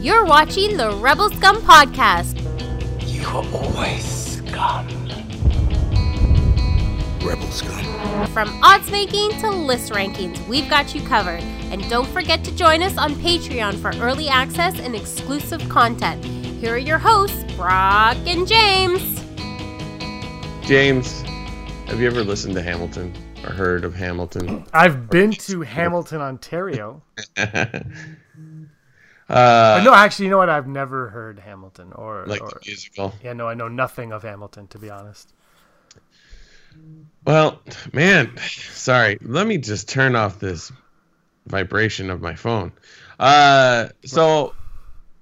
You're watching the Rebel Scum Podcast. You are always scum. Rebel scum. From odds making to list rankings, we've got you covered. And don't forget to join us on Patreon for early access and exclusive content. Here are your hosts, Brock and James. James, have you ever listened to Hamilton or heard of Hamilton? I've been to Hamilton, Ontario. uh, Uh, no, actually, you know what? I've never heard Hamilton or, like or the musical. yeah, no, I know nothing of Hamilton to be honest. Well, man, sorry. Let me just turn off this vibration of my phone. Uh, so,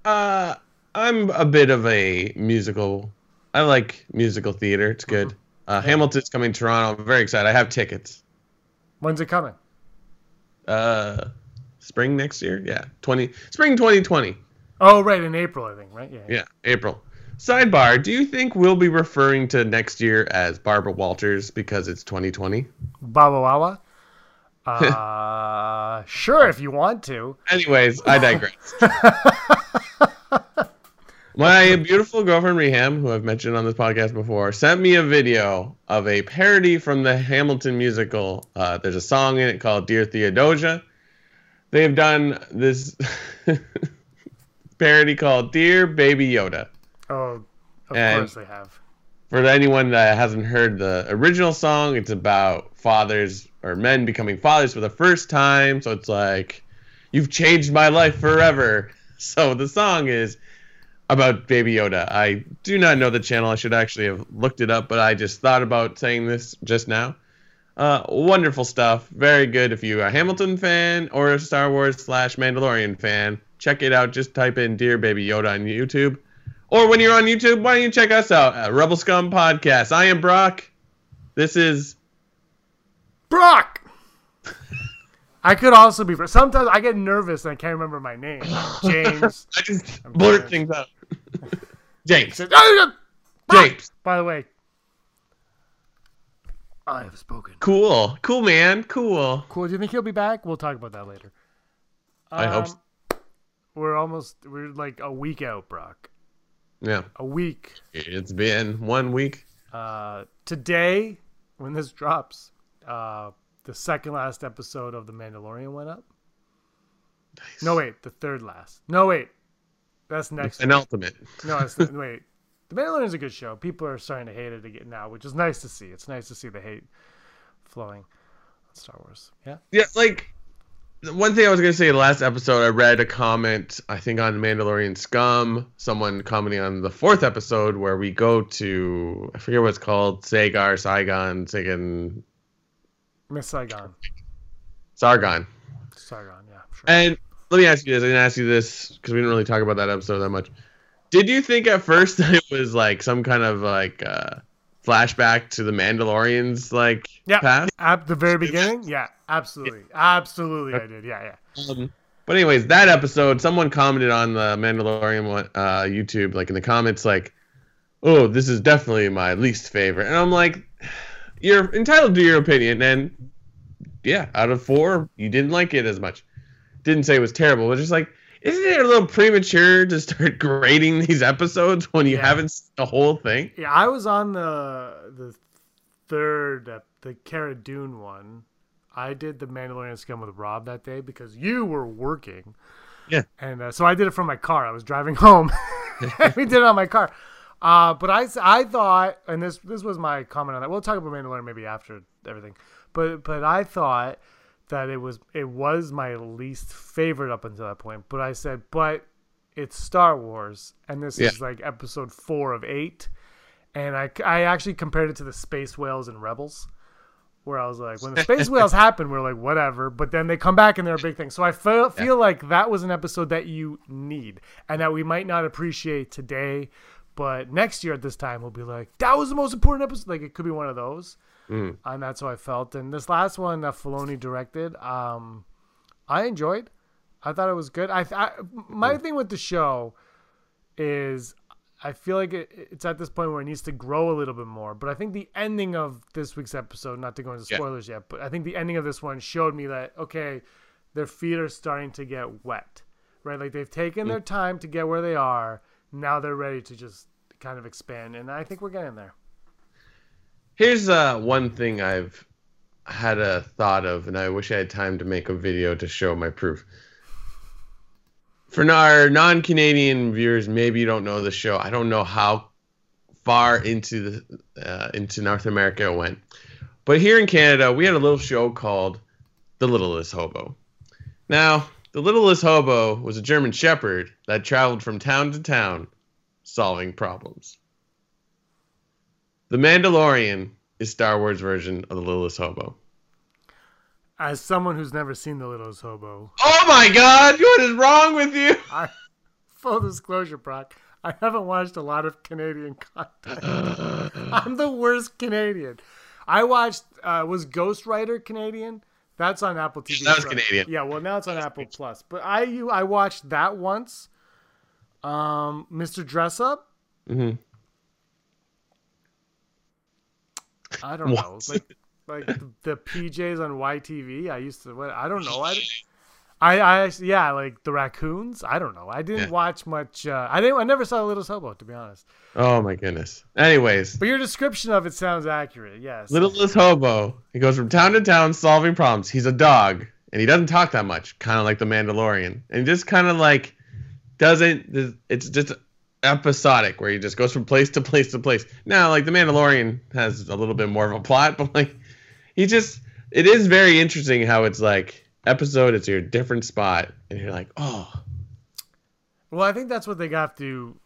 uh, I'm a bit of a musical. I like musical theater. It's good. Uh, Hamilton's coming to Toronto. I'm very excited. I have tickets. When's it coming? Uh, spring next year. Yeah, twenty spring 2020. Oh, right, in April, I think. Right? Yeah. Yeah, April. Sidebar: Do you think we'll be referring to next year as Barbara Walters because it's 2020? Baba Wawa. Uh, sure, if you want to. Anyways, I digress. My beautiful girlfriend Reham, who I've mentioned on this podcast before, sent me a video of a parody from the Hamilton musical. Uh, there's a song in it called "Dear Theodosia." They've done this parody called "Dear Baby Yoda." Oh, of And- course they have. For anyone that hasn't heard the original song, it's about fathers or men becoming fathers for the first time. So it's like, you've changed my life forever. So the song is about Baby Yoda. I do not know the channel. I should actually have looked it up, but I just thought about saying this just now. Uh, wonderful stuff. Very good. If you're a Hamilton fan or a Star Wars slash Mandalorian fan, check it out. Just type in Dear Baby Yoda on YouTube. Or when you're on YouTube, why don't you check us out at Rebel Scum Podcast? I am Brock. This is Brock! I could also be. Sometimes I get nervous and I can't remember my name. James. I just blurt things out. James. Brock! James. By the way, I have spoken. Cool. Cool man. Cool. Cool. Do you think he'll be back? We'll talk about that later. I hope so. Um, We're almost. We're like a week out, Brock. Yeah. A week. It's been one week. Uh, today, when this drops, uh, the second last episode of The Mandalorian went up. Nice. No, wait, the third last. No, wait, that's next. An ultimate. No, it's wait. The Mandalorian is a good show. People are starting to hate it again now, which is nice to see. It's nice to see the hate flowing on Star Wars. Yeah. Yeah, like one thing I was gonna say in the last episode, I read a comment, I think on Mandalorian Scum, someone commenting on the fourth episode where we go to I forget what it's called, Sagar, Saigon, Sagan Miss Saigon. Sargon. Saigon, yeah, sure. And let me ask you this. I didn't ask you this because we didn't really talk about that episode that much. Did you think at first that it was like some kind of like uh, flashback to the Mandalorians like yeah. past? At the very beginning? Yeah, absolutely. Absolutely, I did. Yeah, yeah. Um, but anyways, that episode, someone commented on the Mandalorian one, uh, YouTube, like in the comments, like, "Oh, this is definitely my least favorite," and I'm like, "You're entitled to your opinion, and yeah, out of four, you didn't like it as much. Didn't say it was terrible, but just like, isn't it a little premature to start grading these episodes when you Yeah. haven't seen the whole thing?" Yeah, I was on the the third, ep- the Cara Dune one. I did the Mandalorian scum with Rob that day because you were working. Yeah. And uh, so I did it from my car. I was driving home. we did it on my car. Uh, but I, I thought, and this this was my comment on that. We'll talk about Mandalorian maybe after everything. But but I thought that it was it was my least favorite up until that point. But I said, but it's Star Wars, and this Yeah. is like episode four of eight and I, I actually compared it to the space whales and rebels where i was like when the space whales happen we're like whatever but then they come back and they're a big thing so i feel, feel like that was an episode that you need and that we might not appreciate today but next year at this time we'll be like that was the most important episode like it could be one of those Mm. and that's how i felt and this last one that Filoni directed um i enjoyed i thought it was good i, I my mm. thing with the show is I feel like it, it's at this point where it needs to grow a little bit more. But I think the ending of this week's episode, not to go into Yeah. spoilers yet, but I think the ending of this one showed me that okay, their feet are starting to get wet. right? Like they've taken mm. their time to get where they are. Now they're ready to just kind of expand, and I think we're getting there. Here's uh, one thing I've had a thought of, and I wish I had time to make a video to show my proof. For our non-Canadian viewers, maybe you don't know the show. I don't know how far into the uh, into North America it went, but here in Canada, we had a little show called The Littlest Hobo. Now, The Littlest Hobo was a German Shepherd that traveled from town to town, solving problems. The Mandalorian is Star Wars version of The Littlest Hobo. As someone who's never seen The Littlest Hobo, Oh my God! What is wrong with you? I, full disclosure, Brock, I haven't watched a lot of Canadian content. I'm the worst Canadian. I watched uh, was Ghostwriter Canadian. That's on Apple TV. That was. Canadian. Yeah, well now it's on Apple Plus. But I you I watched that once. Um, Mr. Dress Up. hmm I don't know, like like the, PJs on YTV. I used to. What I don't know. I, I, I yeah, like the raccoons. I don't know. I didn't Yeah. watch much. Uh, I didn't. I never saw Little Hobo to be honest. Oh my goodness. Anyways, But your description of it sounds accurate. Yes. Littlest Hobo. He goes from town to town solving problems. He's a dog, and he doesn't talk that much, kind of like the Mandalorian, and just kind of like doesn't. It's just episodic where he just goes from place to place to place. Now, like the Mandalorian has a little bit more of a plot, but like he just. It is very interesting how it's like episode. It's your different spot, and you're like, oh, Well, I think that's what they got to.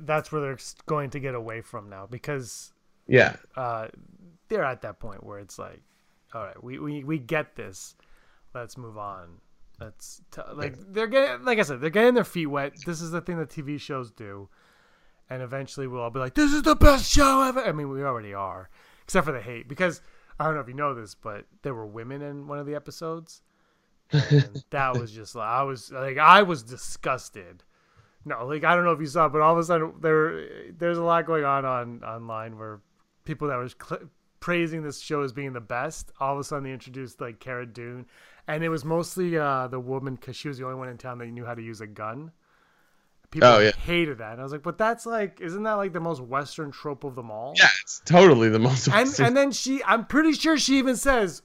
That's where they're going to get away from now because yeah, uh, they're at that point where it's like, all right, we, we, we get this. Let's move on. Let's t- like they're getting like I said, they're getting their feet wet. This is the thing that TV shows do, and eventually we'll all be like, "This is the best show ever." I mean, we already are, except for the hate because I don't know if you know this, but there were women in one of the episodes, and that was just like I was like I was disgusted. No, like I don't know if you saw, but all of a sudden there there's a lot going on on online where people that was cl- praising this show as being the best, all of a sudden they introduced like Cara Dune, and it was mostly uh, the woman because she was the only one in town that knew how to use a gun. People Oh, yeah. hated that, and I was like, but that's like, isn't that like the most Western trope of them all? yeah, it's totally the most. and and then she i'm pretty sure she even says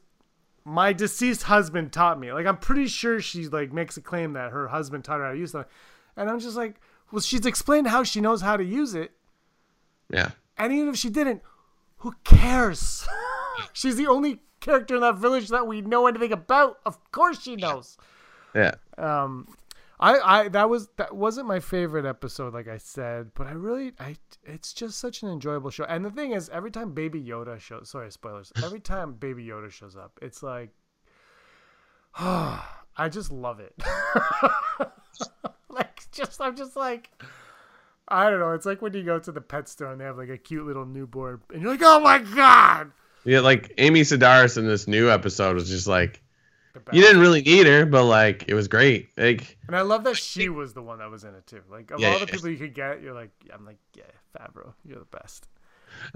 my deceased husband taught me like i'm pretty sure she like makes a claim that her husband taught her how to use them and i'm just like well she's explained how she knows how to use it yeah, and even if she didn't who cares she's the only character in that village that we know anything about? Of course she knows. Yeah. um I, I that was that wasn't my favorite episode like I said but I really I it's just such an enjoyable show. And the thing is every time Baby Yoda shows sorry spoilers every time Baby Yoda shows up it's like I just love it. Like just I'm just like I don't know it's like when you go to the pet store and they have like a cute little newborn and you're like oh my god Yeah, like Amy Sedaris in this new episode was just like you didn't really need her, but like it was great. Like And I love that she was the one that was in it too. Like of Yeah, all the people you could get, you're like, I'm like, yeah, Favreau, you're the best.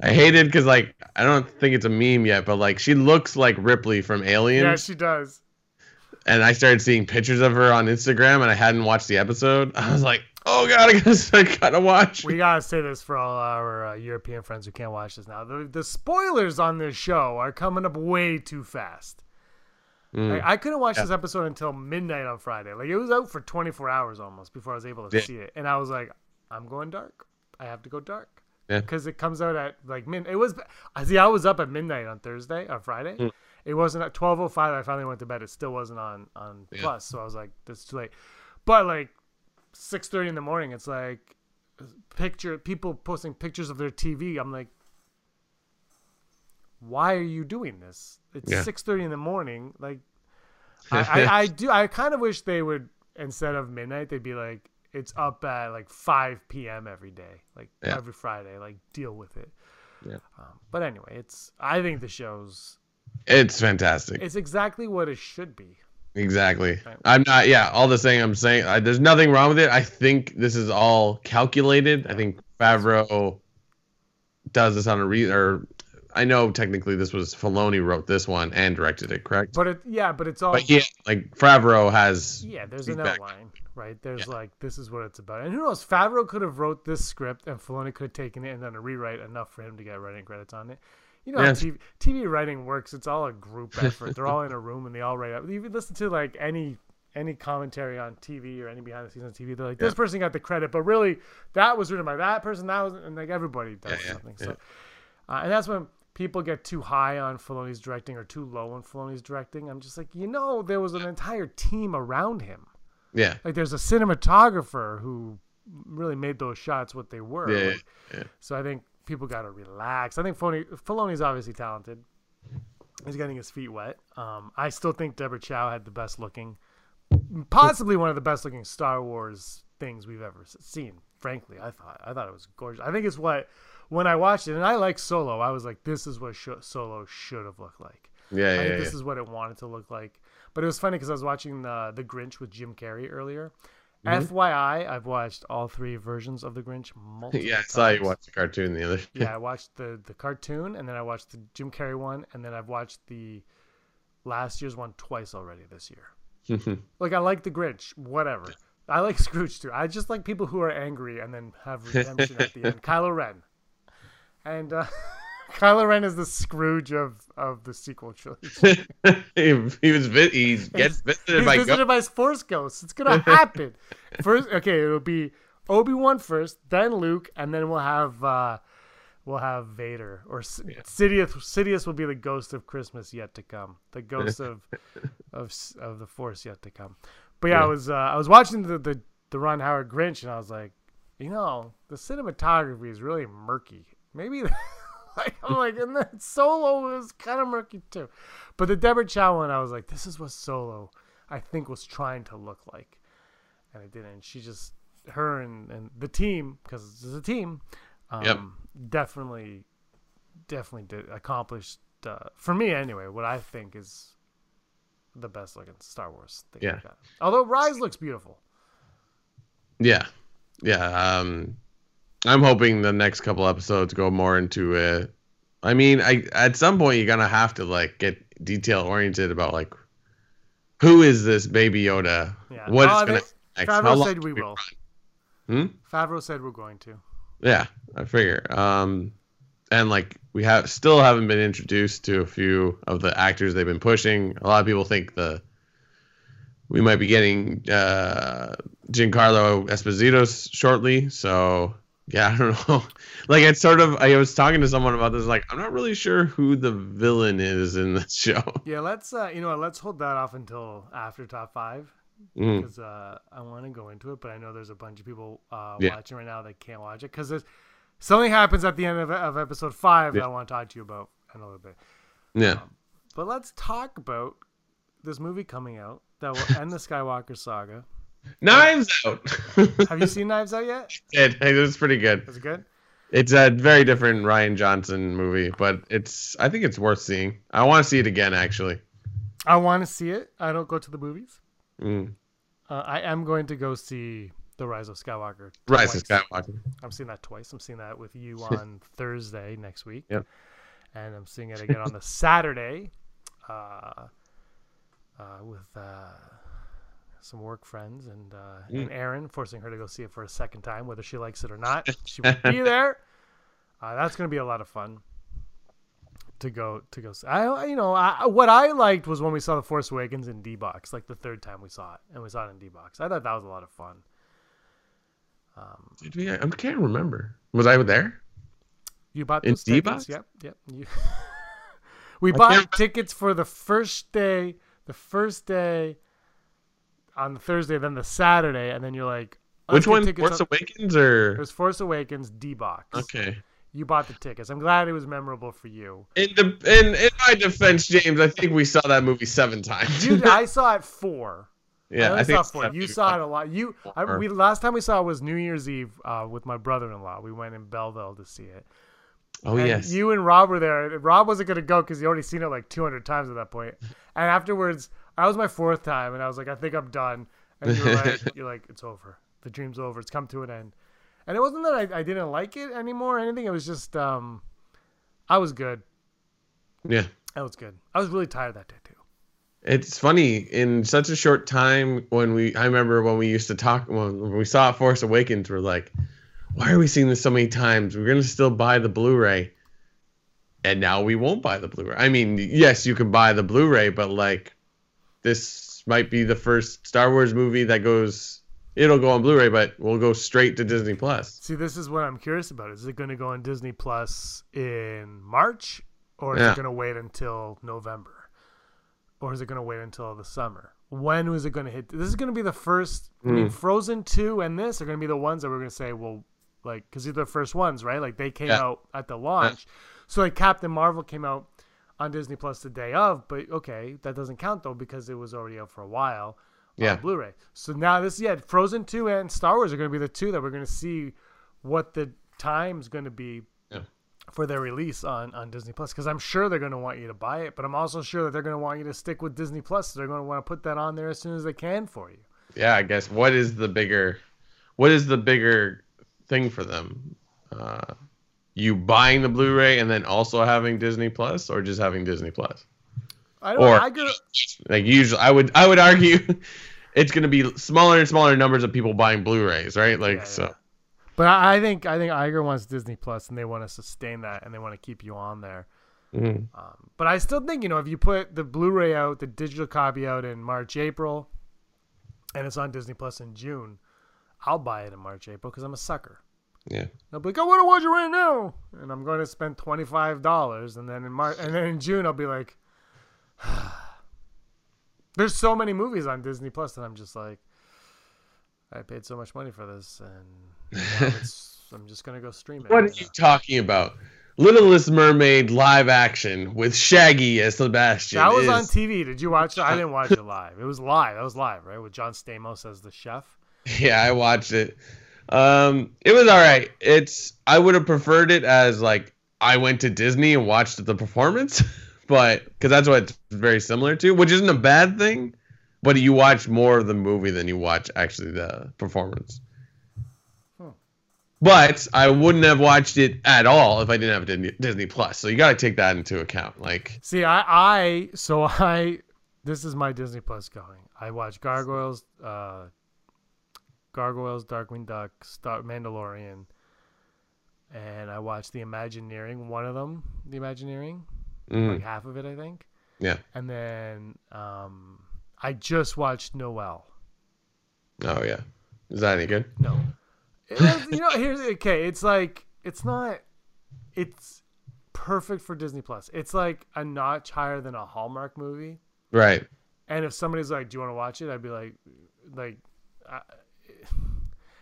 I hated because like I don't think it's a meme yet, but like she looks like Ripley from Alien. Yeah, she does. and I started seeing pictures of her on Instagram, and I hadn't watched the episode. I was like, oh god, I gotta, I gotta watch. We gotta say this for all our uh, European friends who can't watch this now. The, the spoilers on this show are coming up way too fast. Mm. Like, I couldn't watch this episode until midnight on Friday. Like it was out for 24 hours almost before I was able to Yeah. see it, and I was like, I'm going dark. I have to go dark. Yeah. Because it comes out at like min. It was. I see. I was up at midnight on Thursday or Friday. Mm. It wasn't at 12:05. I finally went to bed. It still wasn't on on Yeah. Plus. So I was like, this is too late. But like 6:30 in the morning, it's like picture people posting pictures of their TV. I'm like, why are you doing this? It's Yeah. 6:30 in the morning. Like, I, I, I do. I kind of wish they would instead of midnight, they'd be like, it's up at like 5 p.m. every day, like Yeah. every Friday. Like, deal with it. Yeah. Um, but anyway, it's. I think the show's. It's fantastic. It's exactly what it should be. Exactly. I'm not. Yeah, all the same. I'm saying I, there's nothing wrong with it. I think this is all calculated. I think Favreau does this on a re or I know technically this was Filoni wrote this one and directed it, correct? But it, yeah, but it's all. But yeah, like Favreau has Yeah, there's an outline, right? There's like this is what it's about, and who knows? Favreau could have wrote this script, and Filoni could have taken it and done a rewrite enough for him to get writing credits on it. You know, how Yes. TV, TV writing works. It's all a group effort. They're all in a room and they all write out. You listen to like any any commentary on TV or any behind the scenes on TV. They're like, this person got the credit, but really that was written by that person. That was, and like everybody does Yeah, yeah, something. So, uh, and that's when people get too high on Filoni's directing or too low on Filoni's directing. I'm just like, you know, there was an entire team around him. Yeah. Like, there's a cinematographer who really made those shots what they were. Yeah, Like, yeah. so I think people got to relax. I think Filoni, Filoni's obviously talented. He's getting his feet wet. Um, I still think Deborah Chow had the best looking, possibly one of the best looking Star Wars things we've ever seen. Frankly, I thought I thought it was gorgeous. I think it's what when I watched it, and I like Solo. I was like, this is what sh- Solo should have looked like. Yeah, I yeah, think yeah. this is what it wanted to look like. But it was funny because I was watching the the Grinch with Jim Carrey earlier. Mm-hmm. FYI, I've watched all three versions of the Grinch multiple yeah, I saw you watch the cartoon the other. Yeah, I watched the the cartoon, and then I watched the Jim Carrey one, and then I've watched the last year's one twice already this year. like I like the Grinch, whatever. I like Scrooge too. I just like people who are angry and then have redemption at the end. Kylo Ren, and uh, Kylo Ren is the Scrooge of of the sequel trilogy. he, he was vi- he gets visited He's by visited by Force ghosts. It's gonna happen. first, okay, it'll be Obi Wan first, then Luke, and then we'll have uh, we'll have Vader or S- Sidious. Sidious will be the ghost of Christmas yet to come, the ghost of of of the Force yet to come. But yeah, I was uh, I was watching the, the the Ron Howard Grinch, and I was like, you know, the cinematography is really murky. Maybe. Like, I'm like, and then Solo was kind of murky too, but the Deborah Chow one, I was like, this is what Solo, I think, was trying to look like, and it didn't. She just, her and, and the team, because it's a team, um, Yep. definitely, definitely did accomplished uh, for me anyway. What I think is the best looking Star Wars thing. Yeah. Although Rise looks beautiful. Yeah, yeah. Um, I'm hoping the next couple episodes go more into it. I mean, I at some point you're gonna have to like get detail oriented about like who is this baby Yoda? Yeah. What is Oh, gonna next? Favreau said we will. Hmm? Favreau said we're going to. Yeah, I figure. Um, and like we have still haven't been introduced to a few of the actors they've been pushing. A lot of people think the we might be getting uh, Giancarlo Esposito shortly. So yeah, I don't know. like it's sort of. I was talking to someone about this. Like I'm not really sure who the villain is in this show. Yeah, let's uh, you know what, let's hold that off until after top five Mm. because uh, I want to go into it, but I know there's a bunch of people uh, Yeah. watching right now that can't watch it because something happens at the end of, of episode five that I want to talk to you about in a little bit. Yeah. But let's talk about this movie coming out that will end the Skywalker saga. Knives Out. Have you seen Knives Out yet? it, it was pretty good. Is it good? It's a very different Rian Johnson movie, but it's I think it's worth seeing. I want to see it again actually. I want to see it. I don't go to the movies. Mm. Uh, I am going to go see The Rise of Skywalker. Rise of. Skywalker. I'm seeing that twice. I'm seeing that with you on Thursday next week. Yep. And I'm seeing it again on the Saturday uh, uh, with uh, some work friends and, uh, and Erin, forcing her to go see it for a second time, whether she likes it or not. She will be there. Uh, that's going to be a lot of fun to go to go. See. I you know I, what I liked was when we saw the Force Awakens in D box, like the third time we saw it, and we saw it in D box. I thought that was a lot of fun. Did we? I can't remember. Was I there? You bought In? D-Box? Yep, yep. You... we I bought tickets for the first day, the first day on the Thursday, then the Saturday, and then you're like, Which one? Force on-" Awakens It or? was Force Awakens D box. Okay. You bought the tickets. I'm glad it was memorable for you. In, de- in in my defense, James, I think we saw that movie seven times. You, I saw it four. yeah, I, I think saw four. You saw it a lot. You, I, we last time we saw it was New Year's Eve uh, with my brother-in-law. We went in Belleville to see it. Oh And yes. You and Rob were there. Rob wasn't gonna go because he already seen it like 200 times at that point. And afterwards, I was my fourth time, and I was like, I think I'm done. And you were like, you're like, it's over. The dream's over. It's come to an end. And it wasn't that I, I didn't like it anymore or anything. It was just um, I was good. yeah. I was good. I was really tired that day too. It's funny in such a short time when we I remember when we used to talk when we saw Force Awakens we're like why are we seeing this so many times we're going to still buy the Blu-ray and now we won't buy the Blu-ray. I mean, yes, you can buy the Blu-ray but like this might be the first Star Wars movie that goes it'll go on Blu-ray but we'll go straight to Disney Plus. See, this is what I'm curious about. Is it going to go on Disney Plus in March, or is Yeah. it going to wait until November, or is it going to wait until the summer? When was it going to hit? This is going to be the first. I mean, hmm. Frozen two and this are going to be the ones that we're going to say, well, like, because they're the first ones, right? Like they came Yeah. out at the launch. So like Captain Marvel came out on Disney Plus the day of, but okay, that doesn't count though because it was already out for a while Yeah. on Blu-ray. So now this, yeah, Frozen two and Star Wars are going to be the two that we're going to see what the time's going to be Yeah. for their release on on Disney Plus. Because I'm sure they're going to want you to buy it, but I'm also sure that they're going to want you to stick with Disney Plus. So they're going to want to put that on there as soon as they can for you. yeah, I guess what is the bigger, what is the bigger thing for them? Uh, you buying the Blu-ray and then also having Disney Plus, or just having Disney Plus? I don't. Or I grew, like usually, I would I would argue it's going to be smaller and smaller numbers of people buying Blu-rays, right? Like Yeah, so. yeah. but I, think I think Iger wants Disney Plus, and they want to sustain that, and they want to keep you on there. mhm. Um, but I still think you know if you put the Blu-ray out, the digital copy out in March, April, and it's on Disney Plus in June, I'll buy it in March, April because I'm a sucker. Yeah. I'll be like, I want to watch it right now, and I'm going to spend twenty five dollars, and then in March, and then in June, I'll be like, there's so many movies on Disney Plus that I'm just like, I paid so much money for this, and it's, I'm just gonna go stream it. What are you talking about? Littlest Mermaid live action with Shaggy as Sebastian. That was is- on TV. Did you watch it? I didn't watch it live. It was live. That was live, right? With John Stamos as the chef. Yeah, I watched it. Um, it was all right. It's I would have preferred it as like I went to Disney and watched the performance, but because that's what it's very similar to, which isn't a bad thing. But you watch more of the movie than you watch actually the performance. Hmm. But I wouldn't have watched it at all if I didn't have Disney, Disney Plus. So you got to take that into account. Like, See, I, I, so I, this is my Disney Plus going. I watch Gargoyles, uh, Gargoyles, Darkwing Duck, Star, Mandalorian, and I watched The Imagineering. One of them, The Imagineering, mm, like half of it, I think. yeah. And then um, I just watched Noel. Oh yeah. Is that any good? No. You know, here's okay. It's like it's not. It's perfect for Disney Plus. It's like a notch higher than a Hallmark movie. Right. And if somebody's like, "Do you want to watch it?" I'd be like, like, I,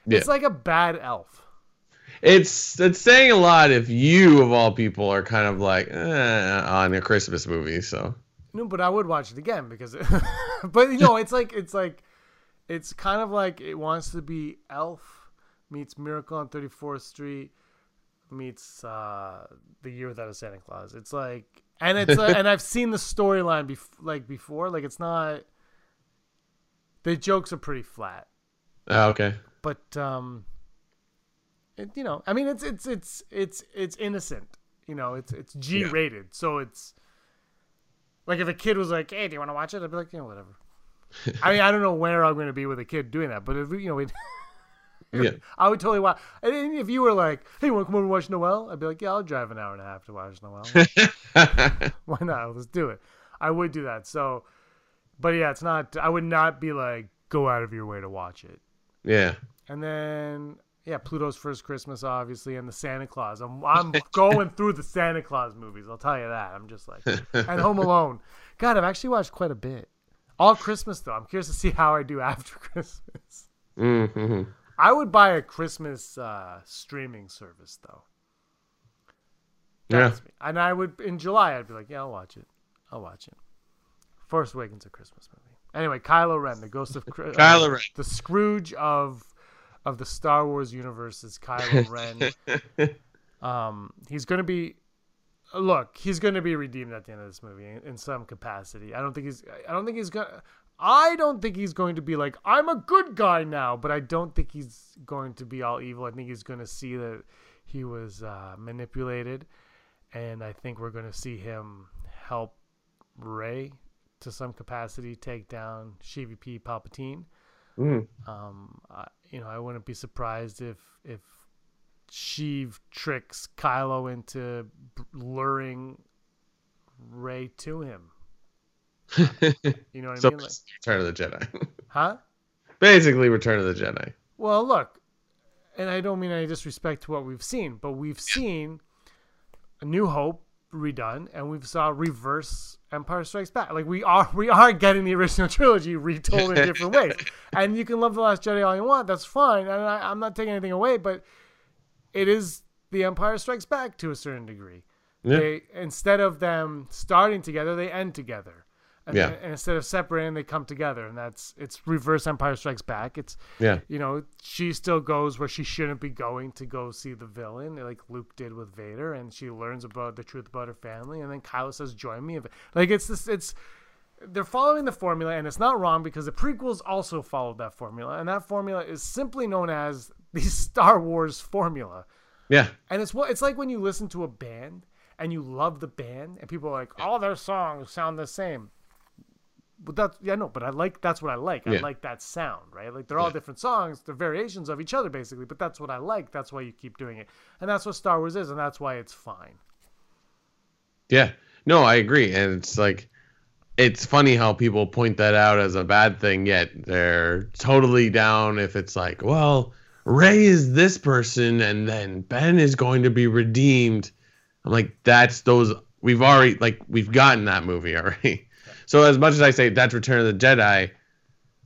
Yeah. it's like a bad elf. It's it's saying a lot if you of all people are kind of like eh, on a Christmas movie. So No, but I would watch it again because, but you know, it's like it's like, it's kind of like it wants to be Elf meets Miracle on Thirty Fourth Street meets uh, the Year Without a Santa Claus. It's like, and it's like, and I've seen the storyline bef- like before. Like it's not. The jokes are pretty flat, oh, okay. But um, it, you know, I mean, it's it's it's it's it's innocent. You know, it's it's G rated, so it's like if a kid was like, "Hey, do you want to watch it?" I'd be like, "Yeah, whatever." I mean, I don't know where I'm going to be with a kid doing that, but if you know, we Yeah. I would totally watch. And if you were like, "Hey, you want to come over and watch Noel?" I'd be like, "Yeah, I'll drive an hour and a half to watch Noel. Why not? Let's do it." I would do that. So, but yeah, it's not. I would not be like, "Go out of your way to watch it." Yeah. And then yeah, Pluto's First Christmas, obviously, and the Santa Claus. I'm I'm going through the Santa Claus movies. I'll tell you that. I'm just like and Home Alone. God, I've actually watched quite a bit. All Christmas though. I'm curious to see how I do after Christmas. Mm-hmm. I would buy a Christmas uh, streaming service though. Yeah. Me. And I would in July. I'd be like, yeah, I'll watch it. I'll watch it. Force Awakens a Christmas movie. Anyway, Kylo Ren, the Ghost of uh, Kylo Ren. the Scrooge of of the Star Wars universe is Kylo Ren. um, he's gonna be. Look, he's going to be redeemed at the end of this movie in, in some capacity. I don't think he's. I don't think he's gonna. I don't think he's going to be like I'm a good guy now, but I don't think he's going to be all evil. I think he's going to see that he was uh, manipulated, and I think we're going to see him help Rey to some capacity take down Sheevy P. Palpatine. Mm. Um, I, you know, I wouldn't be surprised if if Sheev tricks Kylo into luring Rey to him. You know what so I mean? Like, Return of the Jedi. huh? Basically, Return of the Jedi. Well, look, and I don't mean any disrespect to what we've seen, but we've seen A New Hope redone, and we've saw Reverse Empire Strikes Back. Like we are, we are getting the original trilogy retold in different ways. And you can love the Last Jedi all you want, that's fine, and I, I'm not taking anything away, but it is the Empire Strikes Back to a certain degree. Yeah. They instead of them starting together, they end together. And, Yeah. and instead of separating, they come together, and that's it's reverse Empire Strikes Back. It's Yeah. you know, she still goes where she shouldn't be going to go see the villain, like Luke did with Vader, and she learns about the truth about her family, and then Kylo says, "Join me." Like it's this, it's they're following the formula, and it's not wrong because the prequels also followed that formula, and that formula is simply known as the Star Wars formula. Yeah. And it's what it's like when you listen to a band and you love the band, and people are like, all their songs sound the same. But that's yeah, no, but I like that's what I like. I like that sound, right? Like they're all Yeah. different songs, they're variations of each other basically, but that's what I like. That's why you keep doing it. And that's what Star Wars is, and that's why it's fine. Yeah. No, I agree. And it's like it's funny how people point that out as a bad thing, yet they're totally down if it's like, well, Rey is this person and then Ben is going to be redeemed. I'm like, that's those we've already like we've gotten that movie already. So as much as I say that's Return of the Jedi,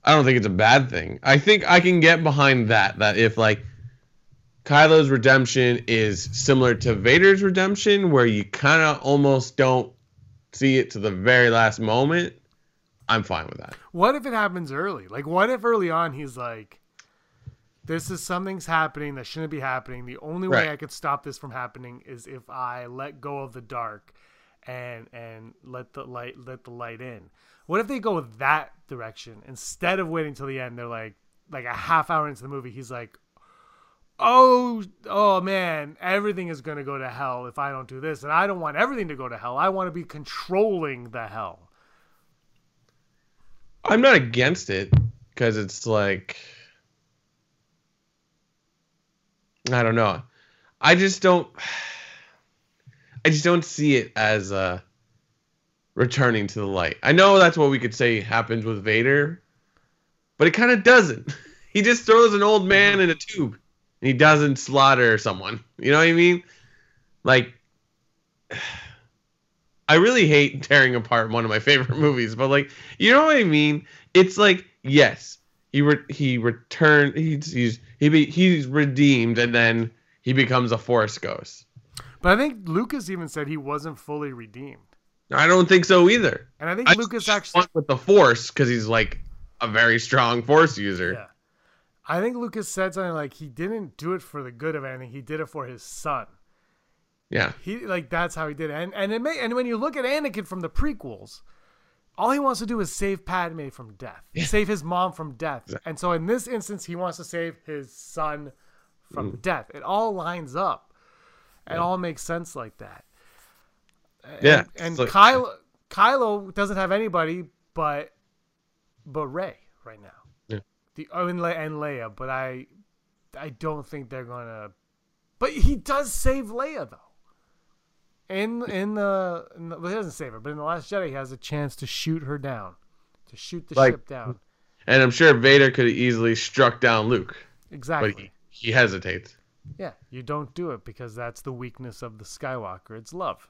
I don't think it's a bad thing. I think I can get behind that. That if like Kylo's redemption is similar to Vader's redemption, where you kind of almost don't see it to the very last moment. I'm fine with that. What if it happens early? Like what if early on he's like this is something's happening that shouldn't be happening. The only way I could stop this from happening is if I let go of the dark and and let the light let the light in. What if they go that direction instead of waiting till the end? They're like like a half hour into the movie, he's like, "Oh, oh man, everything is gonna go to hell if I don't do this, and I don't want everything to go to hell. I want to be controlling the hell." I'm not against it because it's like I don't know. I just don't. I just don't see it as uh, returning to the light. I know that's what we could say happens with Vader, but it kind of doesn't. He just throws an old man in a tube, and he doesn't slaughter someone. You know what I mean? Like, I really hate tearing apart one of my favorite movies, but like, you know what I mean? It's like, yes, he re- he returned, he's he's he be, he's redeemed, and then he becomes a Force ghost. But I think Lucas even said he wasn't fully redeemed. I don't think so either. And I think I Lucas actually with the Force because he's like a very strong Force user. Yeah. I think Lucas said something like he didn't do it for the good of anything, he did it for his son. Yeah, He like that's how he did it. And and it may, and when you look at Anakin from the prequels, all he wants to do is save Padme from death. Save his mom from death. And so in this instance he wants to save his son from Mm. death. It all lines up. It all makes sense like that. yeah. And So- Kylo Kylo doesn't have anybody but but Rey right now. Yeah. The oh, and, Le- and Leia, but I I don't think they're gonna. But he does save Leia though. In in the, in the well, he doesn't save her, but in the Last Jedi, he has a chance to shoot her down, to shoot the Like- ship down. and I'm sure Vader could have easily struck down Luke, Exactly. but he, he hesitates. Yeah, you don't do it because that's the weakness of the Skywalker. It's love.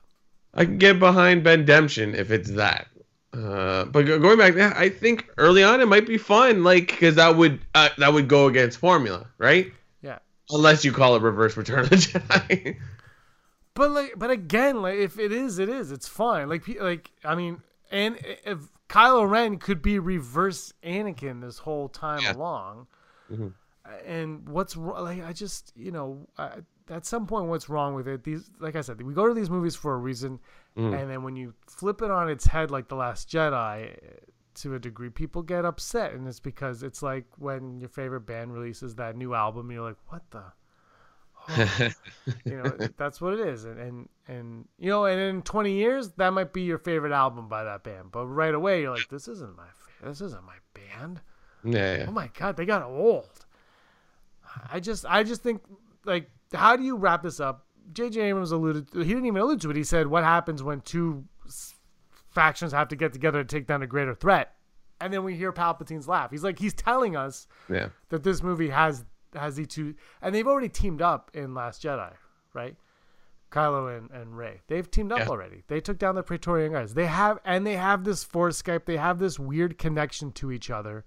I can get behind Bendemption if it's that. Uh, but going back, yeah, I think early on it might be fun, like because that would uh, that would go against formula, right? Yeah. Unless you call it Reverse Return of the Jedi. But like, but again, like if it is, it is. It's fine. Like, like I mean, and if Kylo Ren could be reverse Anakin this whole time Yeah. along, Mhm. And what's like, I just you know, I, at some point, what's wrong with it? These, like I said, we go to these movies for a reason, Mhm. and then when you flip it on its head, like the Last Jedi. To a degree, people get upset, and it's because it's like when your favorite band releases that new album, and you're like, "What the? you know that's what it is and, and and you know and in 20 years that might be your favorite album by that band but right away you're like this isn't my this isn't my band yeah, yeah. oh my god they got old i just i just think like how do you wrap this up jj abrams alluded he didn't even allude to it he said what happens when two factions have to get together to take down a greater threat and then we hear palpatine's laugh he's like he's telling us yeah. that this movie has has the two and they've already teamed up in Last Jedi, right? Kylo and, and Rey. They've teamed up Yeah. already. They took down the Praetorian guards. They have and they have this force Skype. They have this weird connection to each other.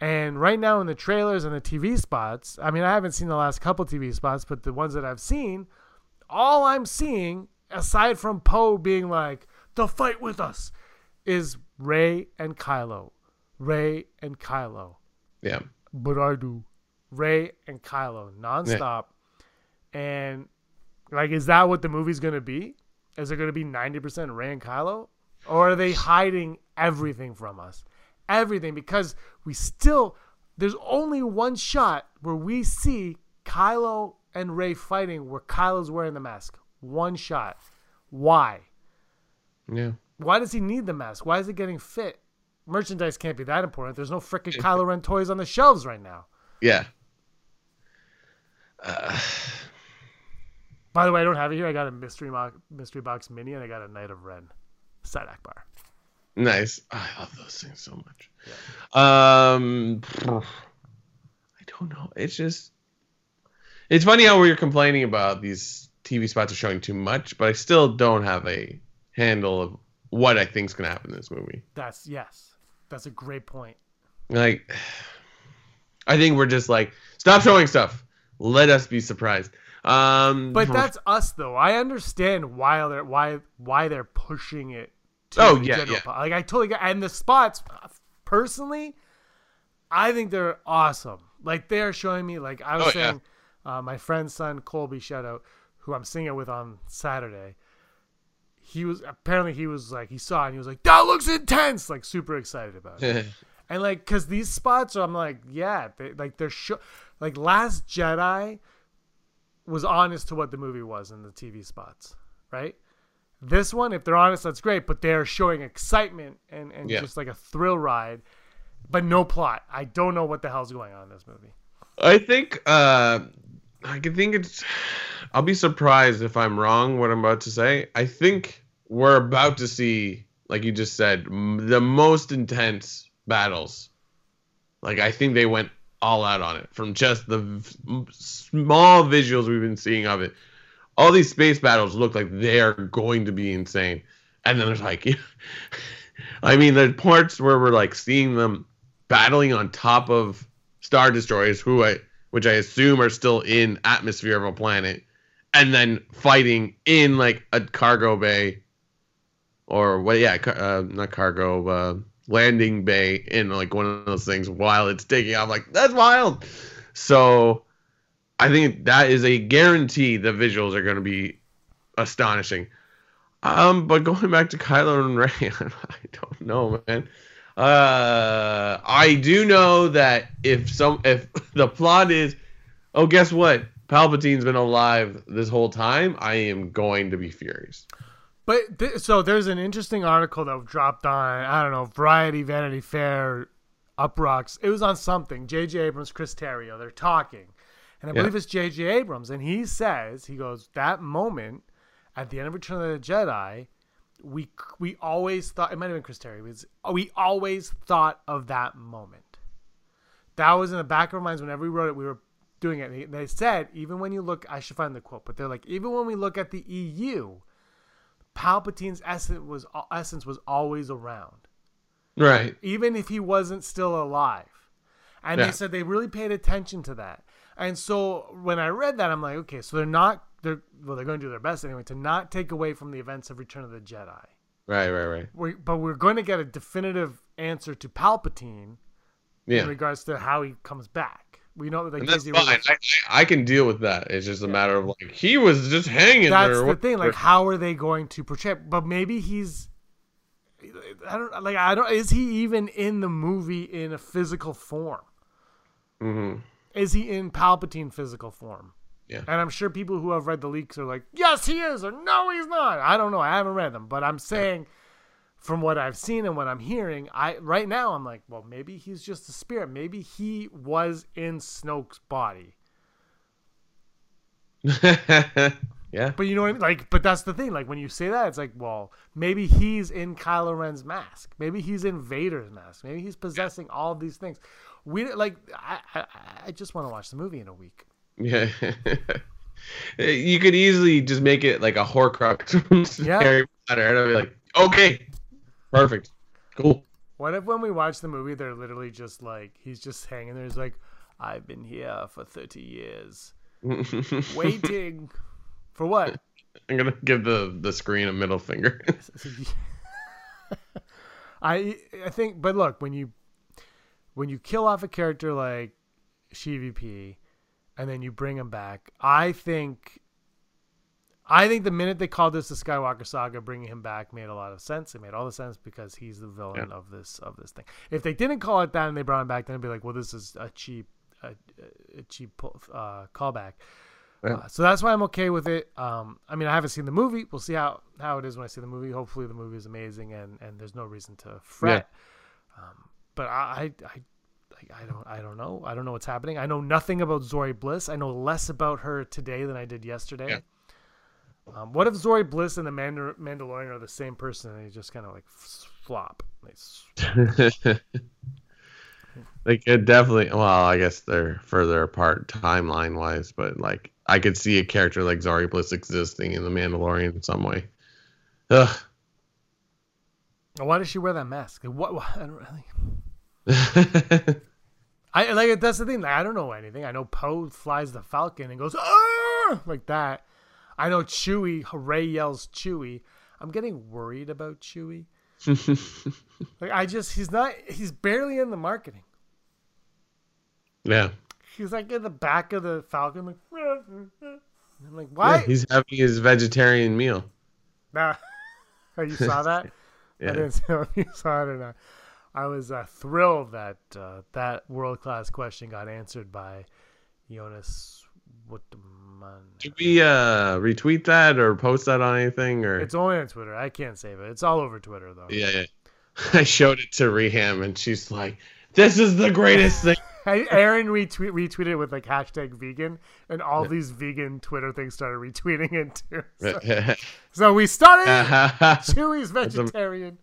And right now in the trailers and the TV spots, I mean I haven't seen the last couple TV spots, but the ones that I've seen, all I'm seeing, aside from Poe being like, the fight with us, is Rey and Kylo. Rey and Kylo Yeah. but I do. Rey and Kylo nonstop. And like, is that what the movie's gonna be? Is it gonna be ninety percent Rey and Kylo, or are they hiding everything from us? Everything because we still there's only one shot where we see Kylo and Rey fighting where Kylo's wearing the mask. One shot. Why? Yeah. Why does he need the mask? Why is it getting fit? Merchandise can't be that important. There's no freaking Kylo Ren toys on the shelves right now. Yeah. By the way, I don't have it here. I got a mystery box, mystery box mini, and I got a Knight of Ren side bar. Nice. I love those things so much. Um, I don't know. It's just, it's funny how we're complaining about these TV spots are showing too much, but I still don't have a handle of what I think's gonna happen in this movie. That's yes, that's a great point. Like, I think we're just like, stop showing stuff. Let us be surprised. Um, But that's us, though. I understand why they're why why they're pushing it. Oh, yeah, yeah. Like I totally get, and the spots, personally, I think they're awesome. Like they're showing me, like I was Oh, yeah. saying, uh, my friend's son Colby, shout out, who I'm singing with on Saturday. He was apparently he was like he saw it and he was like that looks intense, like super excited about it. And like, cause these spots, are, I'm like, yeah, they, like they're show, like Last Jedi was honest to what the movie was in the TV spots, right? This one, if they're honest, that's great, but they're showing excitement and, and Yeah. just like a thrill ride, but no plot. I don't know what the hell's going on in this movie. I think uh I can think it's I'll be surprised if I'm wrong what I'm about to say. I think we're about to see like you just said m- the most intense battles. Like I think they went all out on it from just the v- small visuals we've been seeing of it. All these space battles look like they're going to be insane. And then there's like I mean there's parts where we're like seeing them battling on top of star destroyers who I which I assume are still in atmosphere of a planet and then fighting in like a cargo bay or what yeah uh, not cargo uh, landing bay in like one of those things while it's taking off like that's wild so I think that is a guarantee the visuals are going to be astonishing um but going back to Kylo and Rey I don't know man uh, I do know that if some if the plot is, oh, guess what? Palpatine's been alive this whole time. I am going to be furious. But th- so there's an interesting article that dropped on I don't know Variety, Vanity Fair, Uproxx. It was on something. J.J. Abrams, Chris Terrio. They're talking, and I Yeah. believe it's J.J. Abrams, and he says he goes that moment at the end of Return of the Jedi. We we always thought it might have been Chris Terrio. It was, we always thought of that moment. That was in the back of our minds whenever we wrote it. We were doing it. And they- they said even when you look, I should find the quote, but they're like even when we look at the EU, Palpatine's essence was essence was always around, Right. even if he wasn't still alive. And Yeah. they said they really paid attention to that. And so when I read that, I'm like, okay, so they're not they're well, they're going to do their best anyway to not take away from the events of Return of the Jedi. Right. Right. Right. we but we're going to get a definitive answer to Palpatine Yeah. in regards to how he comes back. We know that like And that's fine. Ridley- I, I can deal with that. It's just a matter of like he was just hanging that's there. the thing. Like, how are they going to portray? But maybe he's. I don't like. I don't. Is he even in the movie in a physical form? Mhm. Is he in Palpatine physical form? Yeah. And I'm sure people who have read the leaks are like, yes, he is, or no, he's not. I don't know. I haven't read them, but I'm saying from what I've seen and what I'm hearing, I right now I'm like, well, maybe he's just a spirit. Maybe he was in Snoke's body. yeah. But you know what I mean? Like, but that's the thing. Like when you say that, it's like, well, maybe he's in Kylo Ren's mask. Maybe he's in Vader's mask. Maybe he's possessing all of these things. We like. I I, I just want to watch the movie in a week. Yeah. Eh, you could easily just make it like a Horcrux Yeah. Harry Potter, and I'd be like, okay, perfect, cool. What if when we watch the movie, they're literally just like he's just hanging there. He's like, I've been here for thirty years, waiting for what? I'm gonna give the the screen a middle finger. I I think, but look, when you when you kill off a character like CVP, and then you bring him back, I think. I think the minute they called this the Skywalker saga, bringing him back made a lot of sense. It made all the sense because he's the villain Yeah. of this of this thing. If they didn't call it that and they brought him back, then it'd be like, well, this is a cheap a, a cheap uh, callback. Yeah. Uh, so that's why I'm okay with it. Um, I mean, I haven't seen the movie. We'll see how, how it is when I see the movie. Hopefully, the movie is amazing and, and there's no reason to fret. Um, but I, I, I, I don't I don't know. I don't know what's happening. I know nothing about Zorii Bliss. I know less about her today than I did yesterday. Yeah. Um, what if Zorii Bliss and the Mandar- Mandalorian are the same person and they just kind of like flop? They could definitely. Well, I guess they're further apart timeline wise, but like I could see a character like Zorii Bliss existing in the Mandalorian in some way. Ugh. Why does she wear that mask? What? what I don't really. I like that's the thing. Like, I don't know anything. I know Poe flies the Falcon and goes "Ah!" like that. I know Chewie. Rey yells Chewie. I'm getting worried about Chewie. Like I just he's not. He's barely in the marketing. yeah. He's like in the back of the Falcon. Like I'm like Yeah, why? he's having his vegetarian meal. Nah. Oh, you saw that? I didn't know if you saw it or not. I was uh, thrilled that uh, that world class question got answered by Jonas Wutterman. Did we uh, retweet that or post that on anything or? It's only on Twitter. I can't save it. It's all over Twitter though. Yeah, yeah. I showed it to Reham and she's like, "This is the greatest thing." Aaron retweet, retweeted with like hashtag vegan, and all these vegan Twitter things started retweeting it too. So, so we started. Chewie's am- vegetarian.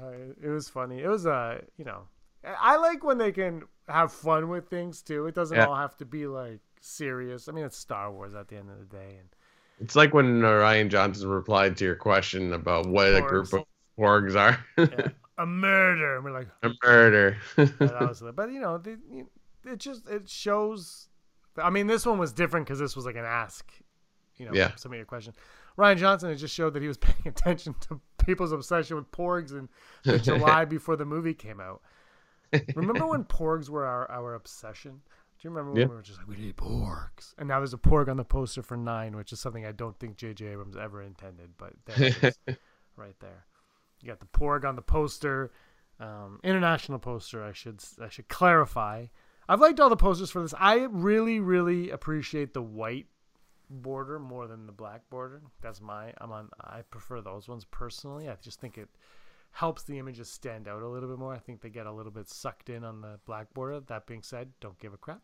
Uh, it was funny. It was uh, you know, I like when they can have fun with things too. It doesn't Yeah. all have to be like serious. I mean, it's Star Wars at the end of the day, and it's like when Rian Johnson replied to your question about what a group of porgs are. yeah, a murder. And we're like, a murder. yeah, that was, but you know, the, it just it shows. I mean, this one was different because this was like an ask. You know, Yeah. of your question. Rian Johnson it just showed that he was paying attention to people's obsession with porgs in the July before the movie came out. Remember when porgs were our, our obsession? Do you remember when Yeah. we were just like, we need porgs? And now there's a porg on the poster for Nine, which is something I don't think J.J. Abrams ever intended, but there it is, right there. You got the porg on the poster, um, international poster. I should I should clarify. I've liked all the posters for this. I really really appreciate the white border more than the black border. That's my I'm on. I prefer those ones personally. I just think it helps the images stand out a little bit more. I think they get a little bit sucked in on the black border. That being said, don't give a crap.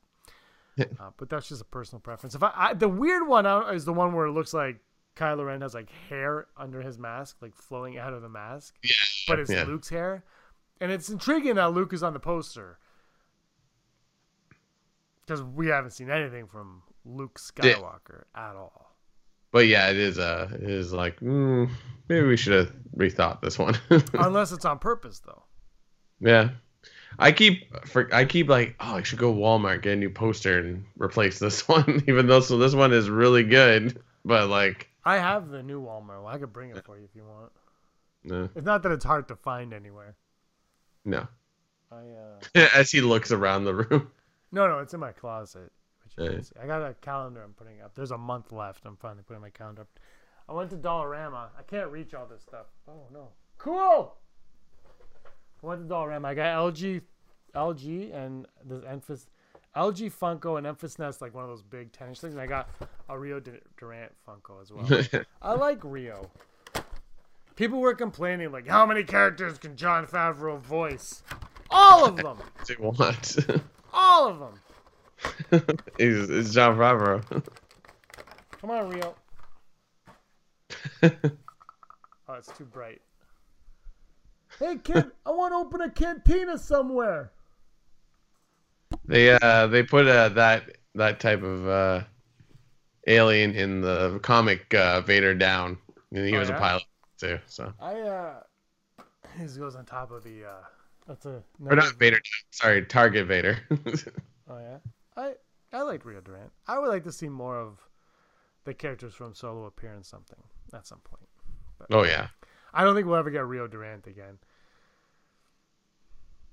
uh, but that's just a personal preference. If I, I the weird one is the one where it looks like Kylo Ren has like hair under his mask, like flowing out of the mask, yeah. but it's yeah. Luke's hair, and it's intriguing that Luke is on the poster because we haven't seen anything from Luke Yeah. Skywalker at all. But yeah, it is. Uh, it is like mm, maybe we should have rethought this one. Unless it's on purpose, though. yeah, I keep for, I keep like oh I should go Walmart get a new poster and replace this one, even though so this one is really good. But like, I have the new Walmart. Well, I could bring it for you if you want. no, It's not that it's hard to find anywhere. no. I uh, As he looks around the room. no, no, it's in my closet. Which you Yeah. can see. I got a calendar I'm putting up. There's a month left. I'm finally putting my calendar up. I went to Dollarama. I can't reach all this stuff. Oh no. Cool. I went to Dollarama. I got LG, LG, and the emphasis, LG Funko and Memphis Nest, like one of those big tennis things. And I got a Rio Durant Funko as well. I like Rio. People were complaining, like, how many characters can Jon Favreau voice? All of them. Want. All of them. He's it's Jon Favreau. Come on, Rio. Oh, it's too bright. Hey, kid, I want to open a cantina somewhere. They uh they put uh, that that type of uh alien in the comic uh, Vader down. And he Oh, was yeah? a pilot too. So I, uh, his goes on top of the, uh, that's a, or not Vader. Sorry, Target Vader. Oh yeah, I I like Rio Durant. I would like to see more of the characters from Solo appear in something at some point. oh yeah. I don't think we'll ever get Rio Durant again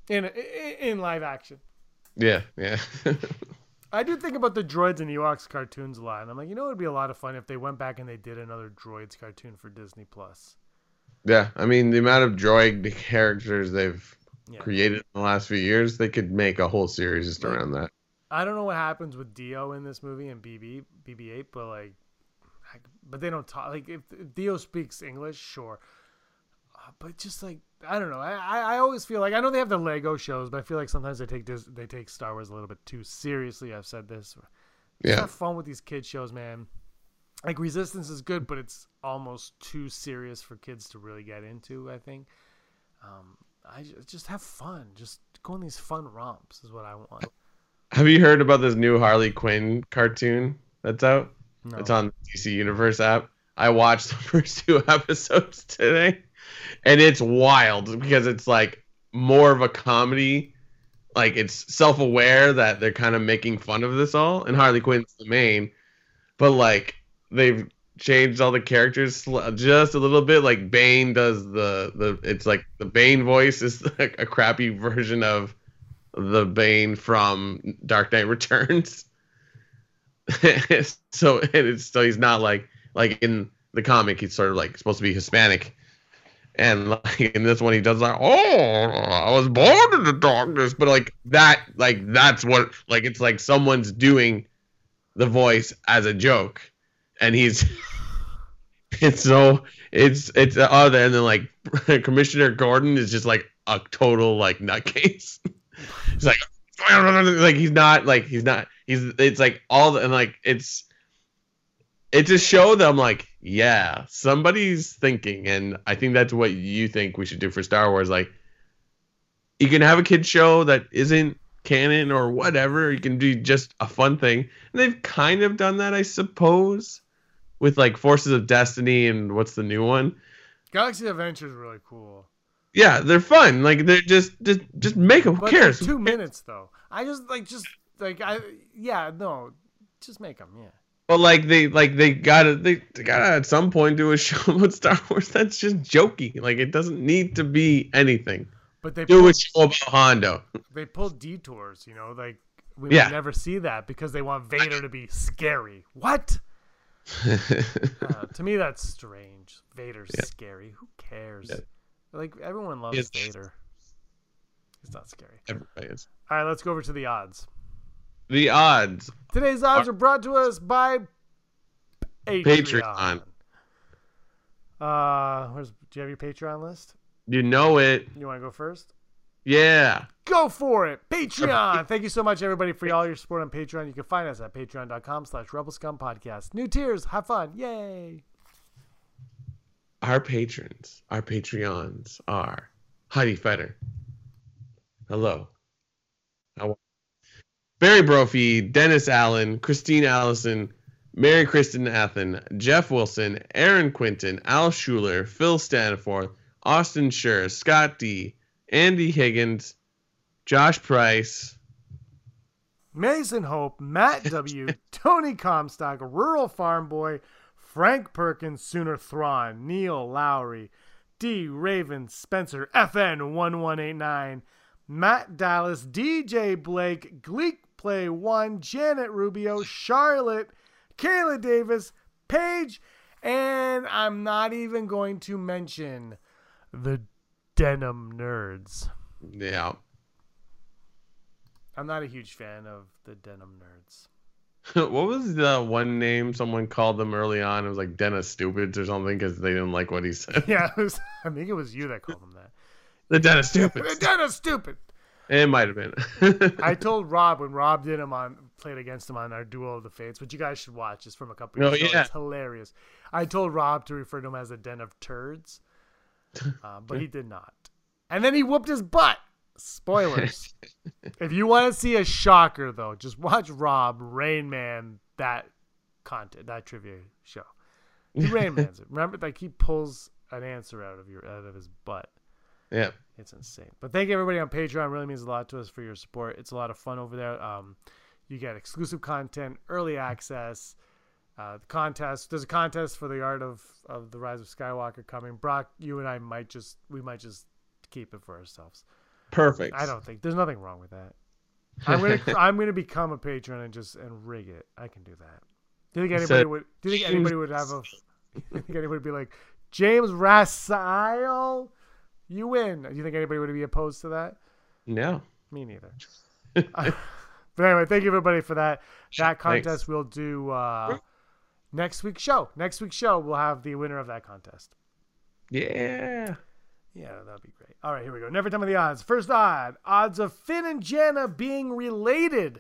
in in, in live action. Yeah, yeah. I do think about the droids and Ewoks cartoons a lot, and I'm like, you know, it would be a lot of fun if they went back and they did another droids cartoon for Disney Plus. yeah. I mean the amount of droid characters they've Yeah. created in the last few years, they could make a whole series just around that. I don't know what happens with D-O in this movie and BB BB-8, but like, I, but they don't talk. Like, if, if D-O speaks English, sure, uh, but just like I don't know. I, I always feel like I know they have the Lego shows, but I feel like sometimes they take this they take Star Wars a little bit too seriously. I've said this. Just Yeah. have fun with these kid shows, man. Like Resistance is good, but it's almost too serious for kids to really get into. I think. Um, I ju- just have fun. Just go on these fun romps is what I want. Have you heard about this new Harley Quinn cartoon that's out? No. It's on the DC Universe app. I watched the first two episodes today, and it's wild because it's like more of a comedy. Like it's self-aware that they're kind of making fun of this all, and Harley Quinn's the main, but like they've changed all the characters just a little bit. Like Bane does the the it's like the Bane voice is like a crappy version of the Bane from Dark Knight Returns. so it's so he's not like like in the comic he's sort of like supposed to be Hispanic. And like in this one he does like, oh I was born in the darkness. But like that like that's what like it's like someone's doing the voice as a joke. And he's it's so it's it's uh, other and then like Commissioner Gordon is just like a total like nutcase. He's like, like he's not like he's not he's it's like all the and like it's it's a show them like, yeah, somebody's thinking, and I think that's what you think we should do for Star Wars. Like, you can have a kid show that isn't canon or whatever. You can do just a fun thing, and they've kind of done that, I suppose, with like Forces of Destiny and what's the new one. Galaxy Adventure is really cool. Yeah, they're fun. Like they're just just just make them. Who But cares? two minutes though. I just like just like I yeah no, just make them yeah. But like they like they gotta they, they gotta at some point do a show about Star Wars that's just jokey. Like it doesn't need to be anything. But they Do pull, a show about Hondo. they pull detours, you know, like we Yeah. would never see that because they want Vader to be scary. What? Uh, to me, that's strange. Vader's Yeah. scary. Who cares? Yeah. Like everyone loves Yes. Vader. He's not scary. Everybody is. All right, let's go over to the odds. The odds. Today's odds are brought to us by Patreon. Patreon. Uh, where's do you have your Patreon list? You know it. You want to go first? Yeah. Go for it. Patreon. Thank you so much, everybody, for all your support on Patreon. You can find us at patreon.com slash rebel scum podcast. New tiers. Have fun. Yay. Our patrons, our Patreons are Heidi Fetter. Hello. How Barry Brophy, Dennis Allen, Christine Allison, Mary Kristen Athen, Jeff Wilson, Aaron Quinton, Al Schuler, Phil Staniforth, Austin Schur, Scott D, Andy Higgins, Josh Price, Mason Hope, Matt W., Tony Comstock, Rural Farm Boy, Frank Perkins, Sooner Thrawn, Neil Lowry, D. Raven, Spencer, FN1189, Matt Dallas, DJ Blake, Gleek Play 1, Janet Rubio, Charlotte, Kayla Davis, Paige, and I'm not even going to mention the Denim Nerds. yeah. I'm not a huge fan of the denim nerds. what was the one name someone called them early on? It was like Dennis Stupids or something because they didn't like what he said. Yeah, it was, I think it was you that called them that. the Dennis The Stupids. Dennis stupid. It might have been. I told Rob when Rob did him on played against him on our Duel of the Fates, which you guys should watch. It's from a couple years Oh, ago. yeah. It's hilarious. I told Rob to refer to him as a den of turds, uh, but he did not. And then he whooped his butt. Spoilers. if you want to see a shocker, though, just watch Rob Rain Man that content that trivia show. He Rain Man's it. Remember, like he pulls an answer out of your out of his butt. yeah. It's insane. But thank you everybody on Patreon. It really means a lot to us for your support. It's a lot of fun over there. Um, you get exclusive content, early access, uh, the contest. There's a contest for the art of of the Rise of Skywalker coming. Brock, you and I might just we might just keep it for ourselves. Perfect. I don't think there's nothing wrong with that. I'm gonna I'm gonna become a patron and just and rig it. I can do that. Do you think anybody would? Do you think anybody would have a? Think anybody would be like James Rasail? You win. Do you think anybody would be opposed to that? No. Me neither. Uh, but anyway, thank you everybody for that. That Thanks. contest we'll do uh, next week's show. Next week's show we'll have the winner of that contest. Yeah. Yeah, that'd be great. All right, here we go. Never time of the odds. First odd: odds of Finn and Jenna being related.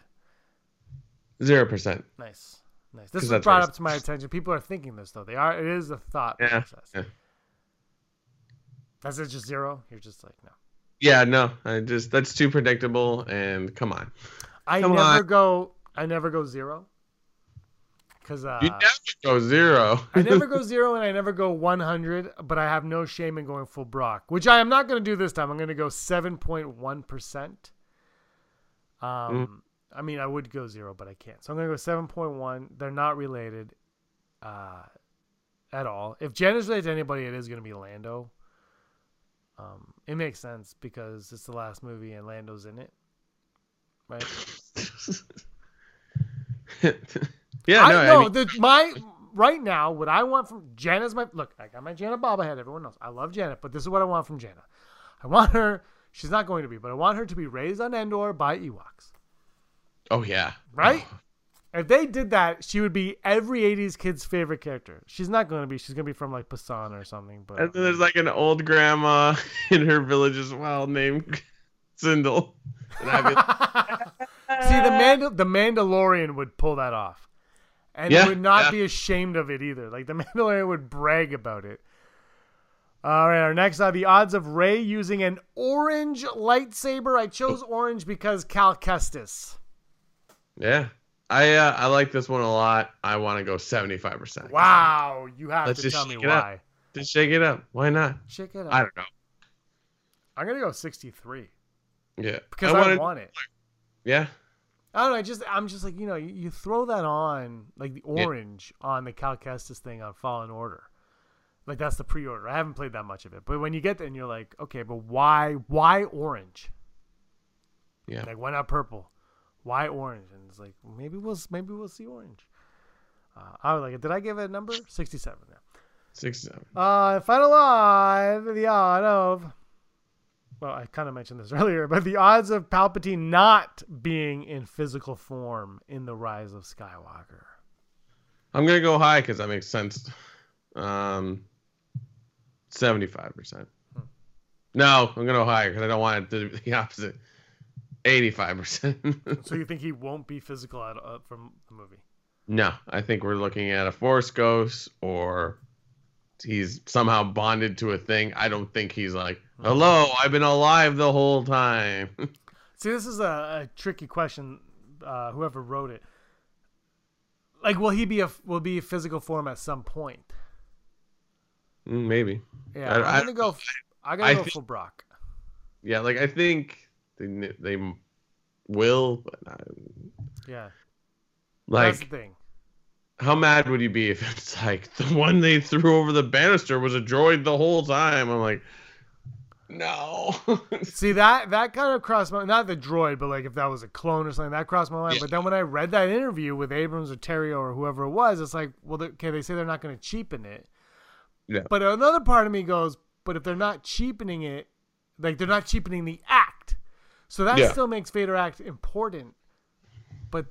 Zero percent. Nice, nice. This was brought up to my attention. People are thinking this though. They are. It is a thought Yeah. process. Yeah. That's it. Just zero. You're just like no. Yeah. No. I just that's too predictable. And come on. I Come never on. go. I never go zero. Cause uh, You never go zero. I never go zero and I never go 100, but I have no shame in going full Brock, which I am not going to do this time. I'm going to go 7.1%. Um, I mean, I would go zero, but I can't. So I'm going to go 7.1. They're not related uh, at all. If Jen is related to anybody, it is going to be Lando. Um, it makes sense because it's the last movie and Lando's in it. Right? yeah. I No. I, know mean, the, my right now. What I want from Jenna's my look. I got my Jenna bobblehead. Everyone knows I love Janet, but this is what I want from Jenna. I want her. She's not going to be, but I want her to be raised on Endor by Ewoks. oh yeah. Right? Oh. If they did that, she would be every '80s kid's favorite character. She's not going to be. She's going to be from like Pasaana or something. But And then there's like an old grandma in her village as well named like, see, the Mandal- the Mandalorian would pull that off, and Yeah, would not yeah. be ashamed of it either. Like the Mandalorian would brag about it. All right, our next are the odds of Rey using an orange lightsaber. I chose orange because Cal Kestis. yeah. I uh, I like this one a lot. I want to go 75%. Wow, you have Let's to tell me it up. why. Just shake it up. Why not? Shake it out. I don't know. I'm gonna go 63 Yeah. because I, wanted- want it. Yeah. I don't know. I just I'm just like you know you, you throw that on like the Yeah. orange on the Cal Kestis thing on Fallen Order, like that's the pre-order. I haven't played that much of it, but when you get there and you're like, okay, but why why orange? Yeah. Like why not purple? Why orange? And it's like maybe we'll maybe we'll see orange. Uh, I was like, did I give it a number? 67. Yeah. 67. Uh, final odd, the odd of. Well, I kind of mentioned this earlier, but the odds of Palpatine not being in physical form in the Rise of Skywalker. I'm gonna go high because that makes sense. Um, seventy-five percent. No, I'm gonna go higher because I don't want it to be the opposite. Eighty-five percent. So you think he won't be physical out uh, from the movie? No, I think we're looking at a Force Ghost or he's somehow bonded to a thing. I don't think he's like, "Hello, I've been alive the whole time." See, this is a, a tricky question. Uh, whoever wrote it, like, will he be a will be a physical form at some point? Mm, Maybe. Yeah, I- am gonna go. I gotta I go think- for Brock. Yeah, like I think they they will, but not, Yeah, like that's the thing. How mad would you be if it's like the one they threw over the banister was a droid the whole time? I'm like, no. See that that kind of crossed my not the droid, but like if that was a clone or something, that crossed my mind. Yeah. But then when I read that interview with Abrams or Terrio or whoever it was, it's like, well, okay, they say they're not going to cheapen it. Yeah. But another part of me goes, but if they're not cheapening it, like they're not cheapening the act. So that Yeah. still makes Vader act important, but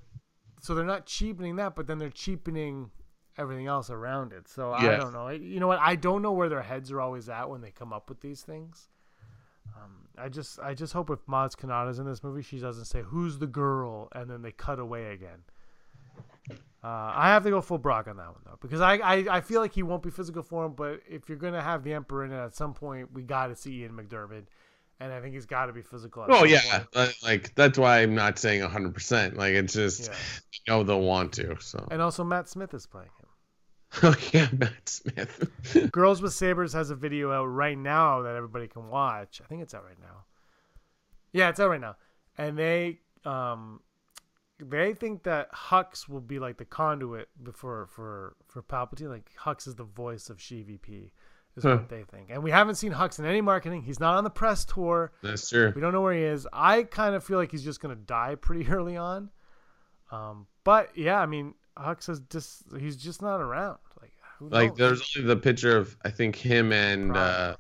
so they're not cheapening that, but then they're cheapening everything else around it. So I don't know. You know what? I don't know where their heads are always at when they come up with these things. Um, I just I just hope if Maz Kanata's in this movie, she doesn't say who's the girl and then they cut away again. Uh, I have to go full Brock on that one though because I, I, I feel like he won't be physical form, but if you're gonna have the Emperor in it at some point, we got to see Ian McDiarmid, and I think he's got to be physical. Oh yeah, point. like that's why I'm not saying 100. percent Like it's just Yeah. you know they'll want to. So and also Matt Smith is playing him. oh yeah, Matt Smith. Girls with Sabers has a video out right now that everybody can watch. I think it's out right now. Yeah, it's out right now. And they um they think that Hux will be like the conduit for for for Palpatine. Like Hux is the voice of ShiVP, is Huh. what they think. And we haven't seen Hux in any marketing. He's not on the press tour. That's true. We don't know where he is. I kind of feel like he's just gonna die pretty early on. Um, but yeah, I mean, Hux is just he's just not around. Like, who Like there's only the picture of I think him and uh,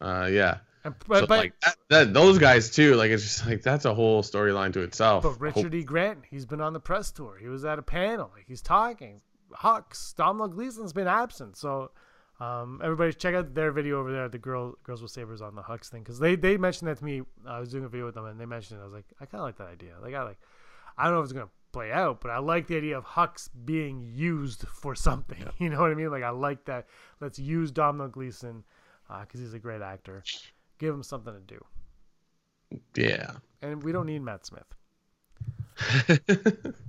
uh yeah. And, but, So, but, like that, that, those guys too. Like it's just like that's a whole storyline to itself. but Richard E. Grant, he's been on the press tour. He was at a panel. Like he's talking. Hux, Domhnall Gleeson's been absent. So um, everybody check out their video over there. The girl, girls with sabers on the Hux thing because they they mentioned that to me. I was doing a video with them and they mentioned it. I was like, I kind of like that idea. Like I like, I don't know if it's gonna play out, but I like the idea of Hux being used for something. You know what I mean? Like I like that. Let's use Domhnall Gleeson because uh, he's a great actor. Give him something to do, Yeah. and we don't need Matt Smith.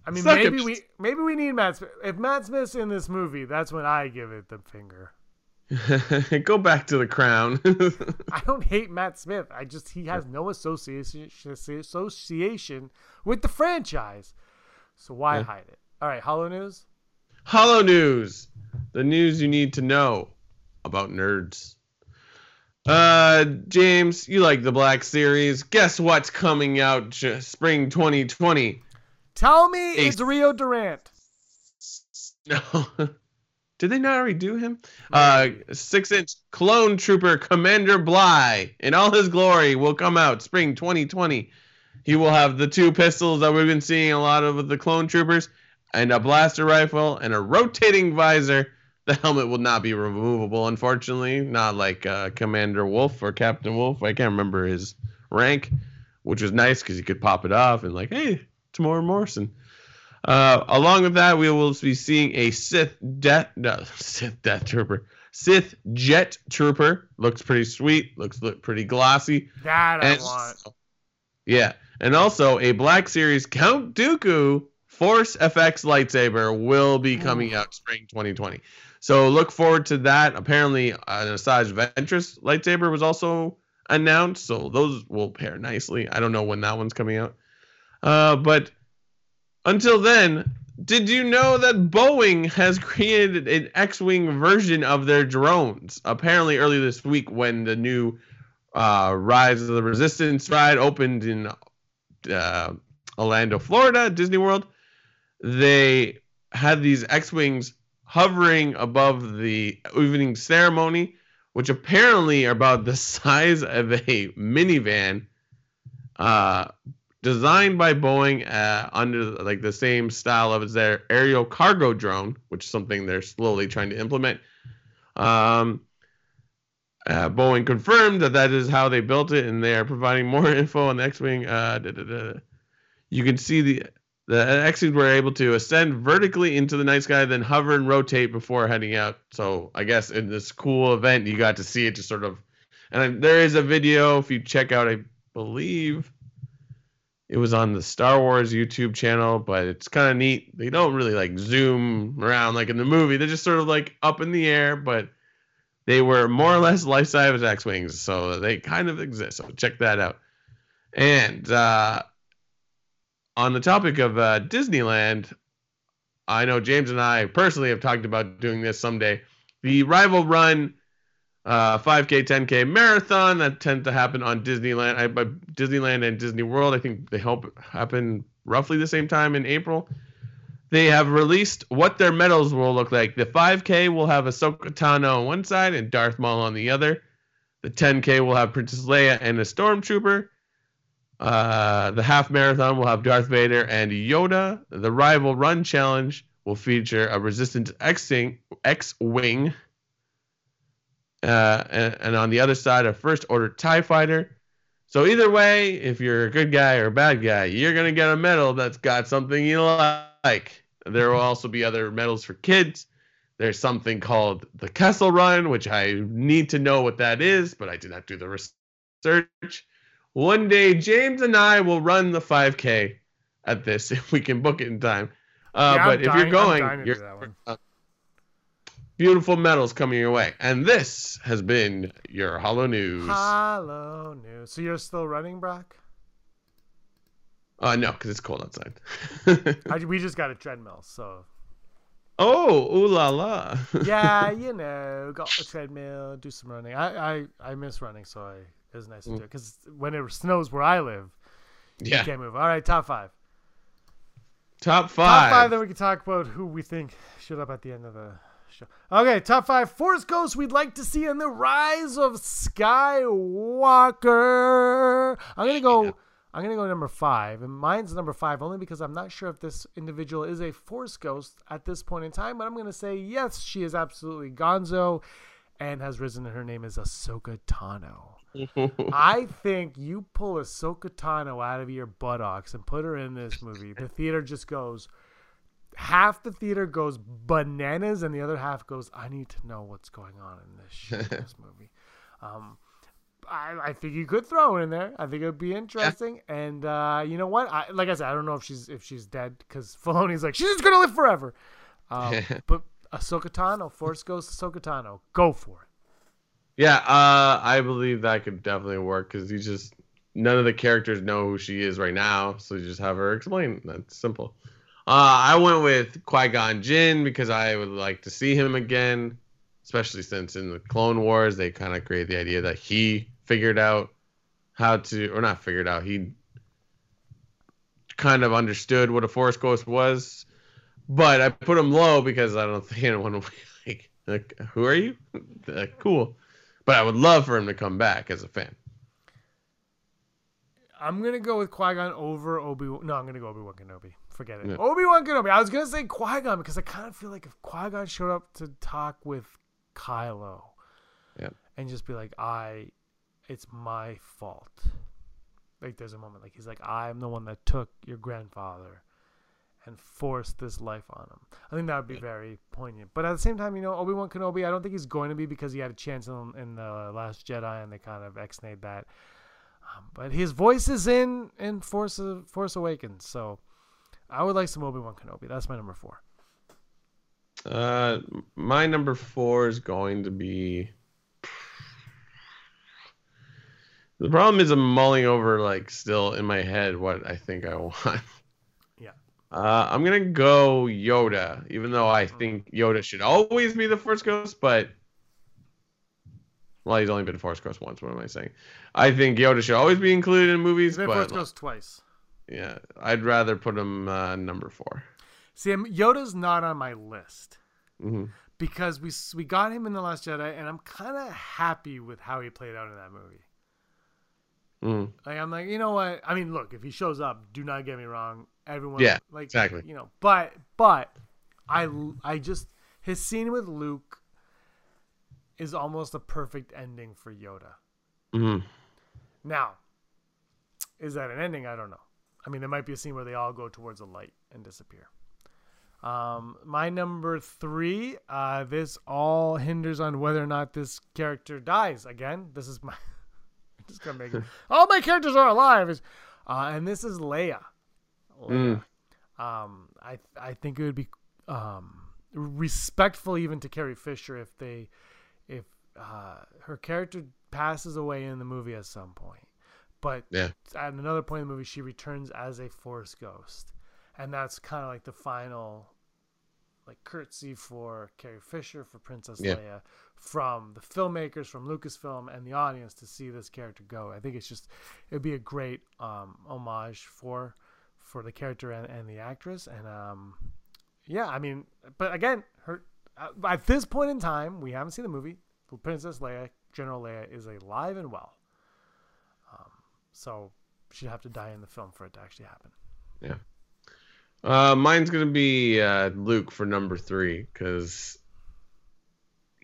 I mean, Suck maybe we maybe we need Matt Smith. If Matt Smith's in this movie, that's when I give it the finger. Go back to the crown. I don't hate Matt Smith. I just he has no association association with the franchise. So why Yeah. hide it? All right, Hollow News. Hollow news. The news you need to know about nerds. Uh, James, you like the Black Series. Guess what's coming out j- spring 2020? Tell me Ace. it's Rio Durant. No. Did they not already do him? Uh, six inch clone trooper Commander Bly in all his glory will come out spring 2020. He will have the two pistols that we've been seeing a lot of with the clone troopers, and a blaster rifle and a rotating visor. The helmet will not be removable, unfortunately, not like uh, Commander Wolffe or Captain Wolffe. I can't remember his rank, which was nice because you could pop it off and like, hey, it's more Morrison. Uh, along with that, we will be seeing a Sith Death, no, Sith Death Trooper, Sith Jet Trooper. Looks pretty sweet. Looks look pretty glossy. That I And- want. Yeah, and also a Black Series Count Dooku Force FX lightsaber will be coming out spring 2020. So look forward to that. Apparently, an Asajj Ventress lightsaber was also announced, so those will pair nicely. I don't know when that one's coming out. Uh, but until then, did you know that Boeing has created an X-wing version of their drones? Apparently, early this week, when the new uh, Rise of the Resistance ride opened in uh, Orlando, Florida, Disney World, they had these X-wings hovering above the evening ceremony, which apparently are about the size of a minivan, uh, designed by Boeing uh, under like the same style of their aerial cargo drone, which is something they're slowly trying to implement. Um, uh, Boeing confirmed that that is how they built it, and they are providing more info on the X-wing. Uh, da, da, da. You can see the the X-wings were able to ascend vertically into the night sky, then hover and rotate before heading out. So I guess in this cool event, you got to see it just sort of. And there is a video if you check out, I believe it was on the Star Wars YouTube channel, but it's kind of neat. They don't really like zoom around like in the movie. They're just sort of like up in the air, but they were more or less life size X Wings, so they kind of exist. So check that out. And uh, on the topic of uh, Disneyland, I know James and I personally have talked about doing this someday. The Rival Run uh, 5K, 10K marathon that tend to happen on Disneyland, I, Disneyland and Disney World. I think they help happen roughly the same time in April. They have released what their medals will look like. The 5K will have Ahsoka Tano on one side and Darth Maul on the other. The 10K will have Princess Leia and a Stormtrooper. Uh, the half marathon will have Darth Vader and Yoda. The rival run challenge will feature a Resistance X-wing, X-wing, uh, and, and on the other side, a First Order Tie Fighter. So either way, if you're a good guy or a bad guy, you're gonna get a medal that's got something you like. There will also be other medals for kids. There's something called the Kessel Run, which I need to know what that is, but I did not do the research. One day, James and I will run the 5K at this if we can book it in time. Uh, Yeah, but if you're going, dying you're uh, beautiful medals coming your way. And this has been your Hollow News. Hello, news. So you're still running, Brock? Uh, no, because it's cold outside. I, we just got a treadmill, so oh, ooh la la. yeah, you know, got a treadmill, do some running. I I, I miss running, so I it was nice to do it because when it snows where I live, yeah. you can't move. All right, top five. Top five. Top five. Then we can talk about who we think should up at the end of the show. Okay, top five. Force Ghost we'd like to see in the rise of Skywalker. I'm gonna go. I'm gonna go number five, and mine's number five only because I'm not sure if this individual is a Force Ghost at this point in time. But I'm gonna say yes, she is absolutely Gonzo, and has risen. And her name is Ahsoka Tano. I think you pull Ahsoka Tano out of your buttocks and put her in this movie. The theater just goes. Half the theater goes bananas, and the other half goes, "I need to know what's going on in this shit, this movie." Um, I, I think you could throw her in there. I think it would be interesting. And uh, you know what? I, like I said, I don't know if she's if she's dead because Filoni's like she's just gonna live forever. Um, but Ahsoka Tano, Force Ghost Ahsoka Tano, go for it. Yeah, uh, I believe that could definitely work because you just none of the characters know who she is right now, so you just have her explain. That's simple. Uh, I went with Qui Gon Jinn because I would like to see him again, especially since in the Clone Wars they kind of create the idea that he figured out how to, or not figured out, he kind of understood what a Force Ghost was. But I put him low because I don't think anyone will be like, like who are you? Uh, cool. But I would love for him to come back as a fan. I'm gonna go with Qui Gon over Obi. No, I'm gonna go Obi Wan Kenobi. Forget it. Yeah. Obi Wan Kenobi. I was gonna say Qui Gon because I kind of feel like if Qui Gon showed up to talk with Kylo, Yeah. and just be like, I, it's my fault. Like there's a moment like he's like, I'm the one that took your grandfather, and forced this life on him. I think that would be very poignant. But at the same time, you know, Obi Wan Kenobi, I don't think he's going to be because he had a chance in, in the Last Jedi, and they kind of ex-nayed that. Um, but his voice is in in Force Force Awakens, so I would like some Obi Wan Kenobi. That's my number four. Uh, my number four is going to be. The problem is I'm mulling over like still in my head what I think I want. Yeah. Uh, I'm gonna go Yoda, even though I think Yoda should always be the Force Ghost, but well, he's only been Force Ghost once. What am I saying? I think Yoda should always be included in movies, He's been but Force Ghost twice. yeah, I'd rather put him uh, number four. See, I'm- Yoda's not on my list hmm because we we got him in the Last Jedi, and I'm kind of happy with how he played out in that movie. Mm. Like I'm like, you know what? I mean, look, if he shows up, do not get me wrong. Everyone, Yeah, like exactly. You know, but but I I just his scene with Luke is almost a perfect ending for Yoda. hmm Now, is that an ending? I don't know. I mean, there might be a scene where they all go towards a light and disappear. Um, my number three. Uh, this all hinders on whether or not this character dies. Again, this is my. Just gonna make it. all my characters are alive. Is, uh, and this is Leia. Leia. Um, I I think it would be um, respectful even to Carrie Fisher if they if uh, her character passes away in the movie at some point, but Yeah. at another point in the movie she returns as a Force ghost, and that's kind of like the final like curtsy for Carrie Fisher for Princess Yeah. Leia from the filmmakers from Lucasfilm and the audience to see this character go. I think it's just it'd be a great um, homage for for the character and, and the actress and um yeah I mean but again her uh, at this point in time we haven't seen the movie Princess Leia General Leia is alive and well um, so she'd have to die in the film for it to actually happen. Yeah. Uh, mine's gonna be uh, Luke for number three because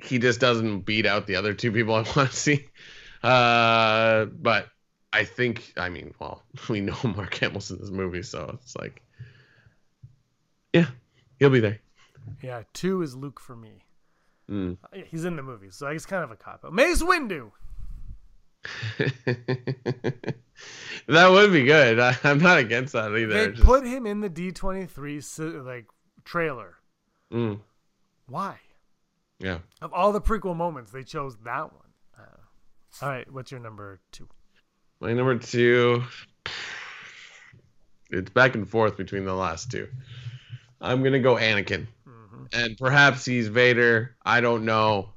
he just doesn't beat out the other two people I want to see. Uh, but I think, I mean, well, we know Mark Hamill's in this movie, so it's like, yeah, he'll be there. Yeah, two is Luke for me. Mm. Uh, He's in the movie, so it's kind of a cop out. Mace Windu. that would be good. I, I'm not against that either. They Just- put him in the D23 like trailer. Mm, Why? Yeah. Of all the prequel moments, they chose that one. Uh, all right, what's your number two? My number two, it's back and forth between the last two. I'm gonna go Anakin, hmm and perhaps he's Vader. I don't know.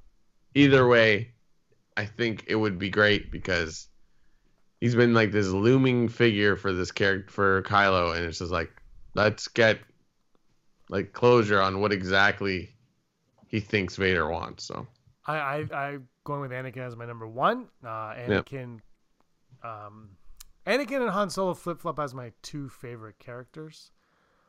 Either way, I think it would be great because he's been like this looming figure for this character for Kylo, and it's just like let's get like closure on what exactly he thinks Vader wants. So I, I I going with Anakin as my number one. Uh, Anakin, um, Anakin and Han Solo flip flop as my two favorite characters.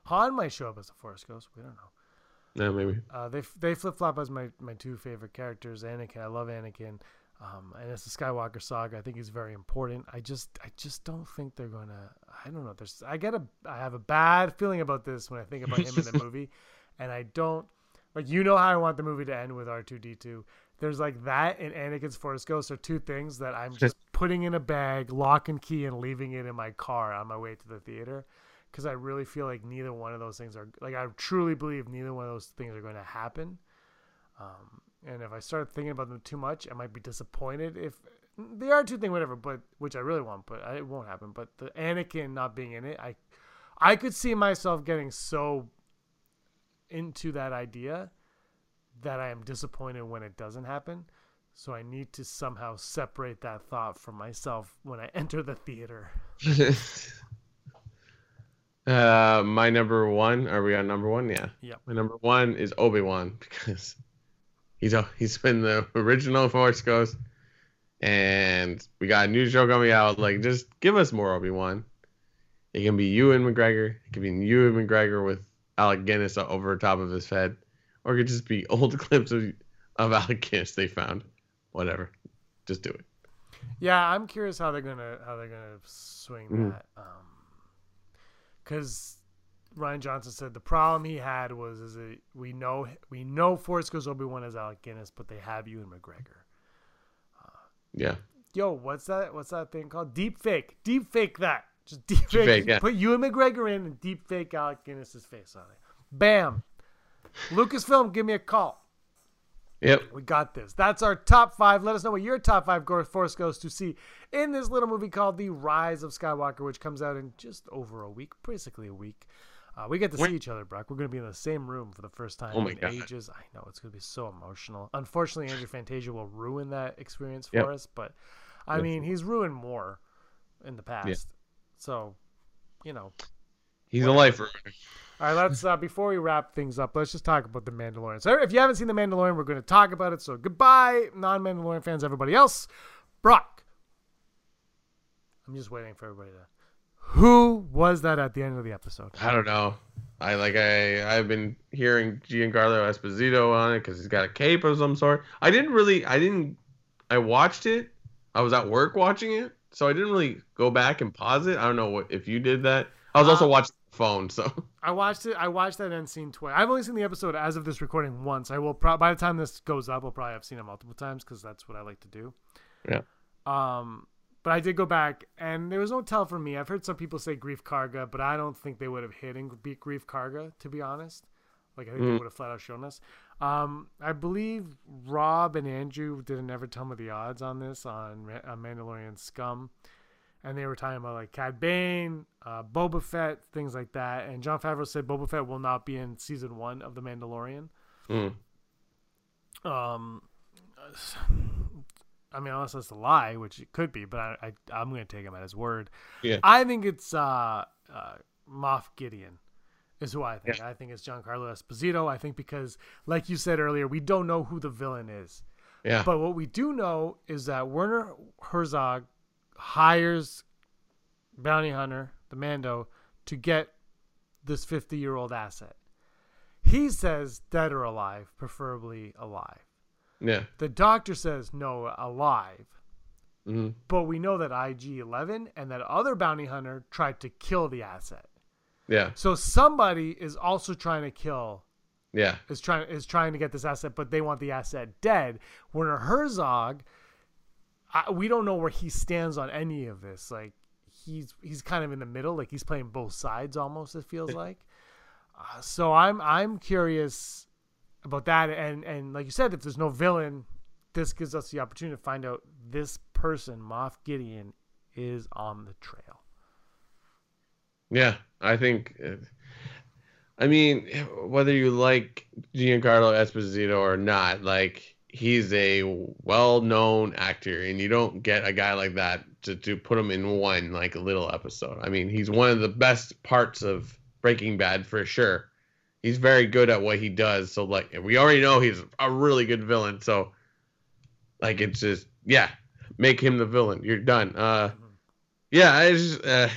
Han might show up as the Force Ghost. We don't know. yeah, maybe. Uh, they they flip flop as my, my two favorite characters. Anakin, I love Anakin, um, and it's the Skywalker saga. I think is very important. I just I just don't think they're gonna. I don't know. There's I get a I have a bad feeling about this when I think about him in the movie, and I don't like you know how I want the movie to end with R two D two. There's like that and Anakin's Force Ghost are two things that I'm just putting in a bag, lock and key, and leaving it in my car on my way to the theater because I really feel like neither one of those things are like I truly believe neither one of those things are going to happen. Um, and if I start thinking about them too much, I might be disappointed if they are two thing, whatever. But which I really want, but it won't happen. But the Anakin not being in it, I I could see myself getting so into that idea that I am disappointed when it doesn't happen. So I need to somehow separate that thought from myself when I enter the theater. uh, my number one. Are we on number one? Yeah. Yep. My number one is Obi Wan because he's a, he's been the original Force Ghost, and we got a new show coming out. Like, just give us more Obi Wan. It can be Ewan McGregor. It can be Ewan McGregor with Alec Guinness over top of his head, or it could just be old clips of of Alec Guinness they found. Whatever, just do it. Yeah, I'm curious how they're gonna how they're gonna swing Mhm. that. Um, because Rian Johnson said the problem he had was is that we know we know Force Ghost Obi Wan as Alec Guinness, but they have Ewan McGregor. Yeah. Yo, what's that? What's that thing called? Deep fake. Deep fake that. Just deep fake. fake, yeah. Put Ewan McGregor in and deep fake Alec Guinness's face on it. Bam. Lucasfilm, give me a call. Yep. We got this. That's our top five. Let us know what your top five Force goes to see in this little movie called The Rise of Skywalker, which comes out in just over a week, basically a week. Uh, we get to see each other, Brock. We're going to be in the same room for the first time Oh in God. ages. I know it's going to be so emotional. Unfortunately, Andrew Fantasia will ruin that experience for Yep. us, but I Yes. mean, he's ruined more in the past. So, you know, He's a lifer. all right, let's uh, before we wrap things up, let's just talk about the Mandalorian. So, if you haven't seen the Mandalorian, we're going to talk about it. So, goodbye, non-Mandalorian fans, everybody else. Brock, I'm just waiting for everybody to. Who was that at the end of the episode? I don't know. I like I I've been hearing Giancarlo Esposito on it because he's got a cape of some sort. I didn't really I didn't I watched it. I was at work watching it, so I didn't really go back and pause it. I don't know what if you did that. I was also Uh, watching the phone, so I watched it. I watched that end scene twice. I've only seen the episode as of this recording once. I will. Pro- by the time this goes up, I'll probably have seen it multiple times because that's what I like to do. yeah. Um, but I did go back, and there was no tell for me. I've heard some people say Greef Karga, but I don't think they would have hit in beat Greef Karga, to be honest. Like I think they Mm. would have flat out shown us. Um, I believe Rob and Andrew did an Never Tell Me the Odds on this on on Mandalorian Scum, and they were talking about like Cad Bane, uh, Boba Fett, things like that. And Jon Favreau said Boba Fett will not be in season one of The Mandalorian. Mm. Um, I mean, unless that's a lie, which it could be, but I, I I'm going to take him at his word. Yeah. I think it's uh, uh, Moff Gideon is who I think. I think it's Giancarlo Esposito. I think because, like you said earlier, we don't know who the villain is, yeah. but what we do know is that Werner Herzog hires bounty hunter, the Mando, to get this 50 year old asset. He says dead or alive, preferably alive. Yeah. The doctor says no, alive. hmm But we know that IG 11 and that other bounty hunter tried to kill the asset. Yeah. So somebody is also trying to kill Yeah. is trying is trying to get this asset, but they want the asset dead. Werner Herzog, I, we don't know where he stands on any of this. Like he's he's kind of in the middle, like he's playing both sides almost. It feels like. Uh, so I'm I'm curious about that, and and like you said, if there's no villain, this gives us the opportunity to find out this person, Moff Gideon, is on the trail. Yeah, I think. I mean, whether you like Giancarlo Esposito or not, like he's a well-known actor, and you don't get a guy like that to, to put him in one like a little episode. I mean, he's one of the best parts of Breaking Bad for sure. He's very good at what he does. So like, we already know he's a really good villain. So, like, it's just yeah, make him the villain. You're done. Uh, yeah, I just uh,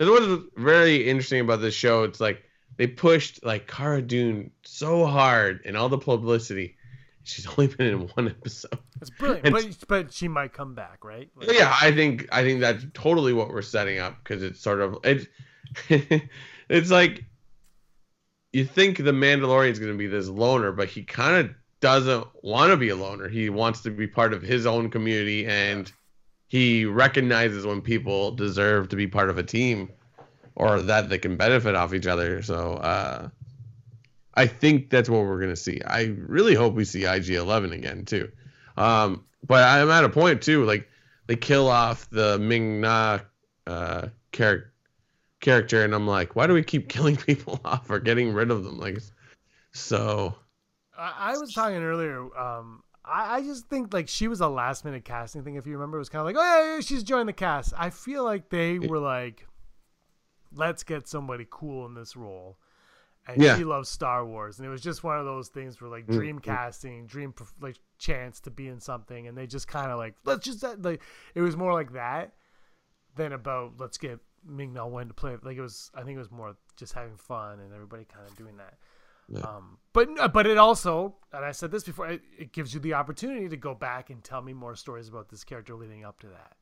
that's what's very interesting about this show. It's like they pushed like Cara Dune so hard and all the publicity. She's only been in one episode. It's brilliant, And- but but she might come back, right? Like- yeah, I think I think that's totally what we're setting up because it's sort of it's it's like you think the Mandalorian is going to be this loner, but he kind of doesn't want to be a loner. He wants to be part of his own community, and he recognizes when people deserve to be part of a team or that they can benefit off each other. So uh, I think that's what we're going to see. I really hope we see IG Eleven again too. Um, but I'm at a point too, like they kill off the Ming Na uh, char- character, and I'm like, why do we keep killing people off or getting rid of them? Like, so I, I was talking earlier. Um, I, I just think like she was a last minute casting thing. If you remember, it was kind of like, oh yeah, yeah, she's joined the cast. I feel like they were like, let's get somebody cool in this role. And Yeah. she loves Star Wars, and it was just one of those things where like Mm, dream casting, dream like chance to be in something, and they just kind of like let's just like it was more like that than about let's get Ming Na Wen to play. Like it was, I think it was more just having fun and everybody kind of doing that. Yeah. Um, but but it also, and I said this before, it, it gives you the opportunity to go back and tell me more stories about this character leading up to that,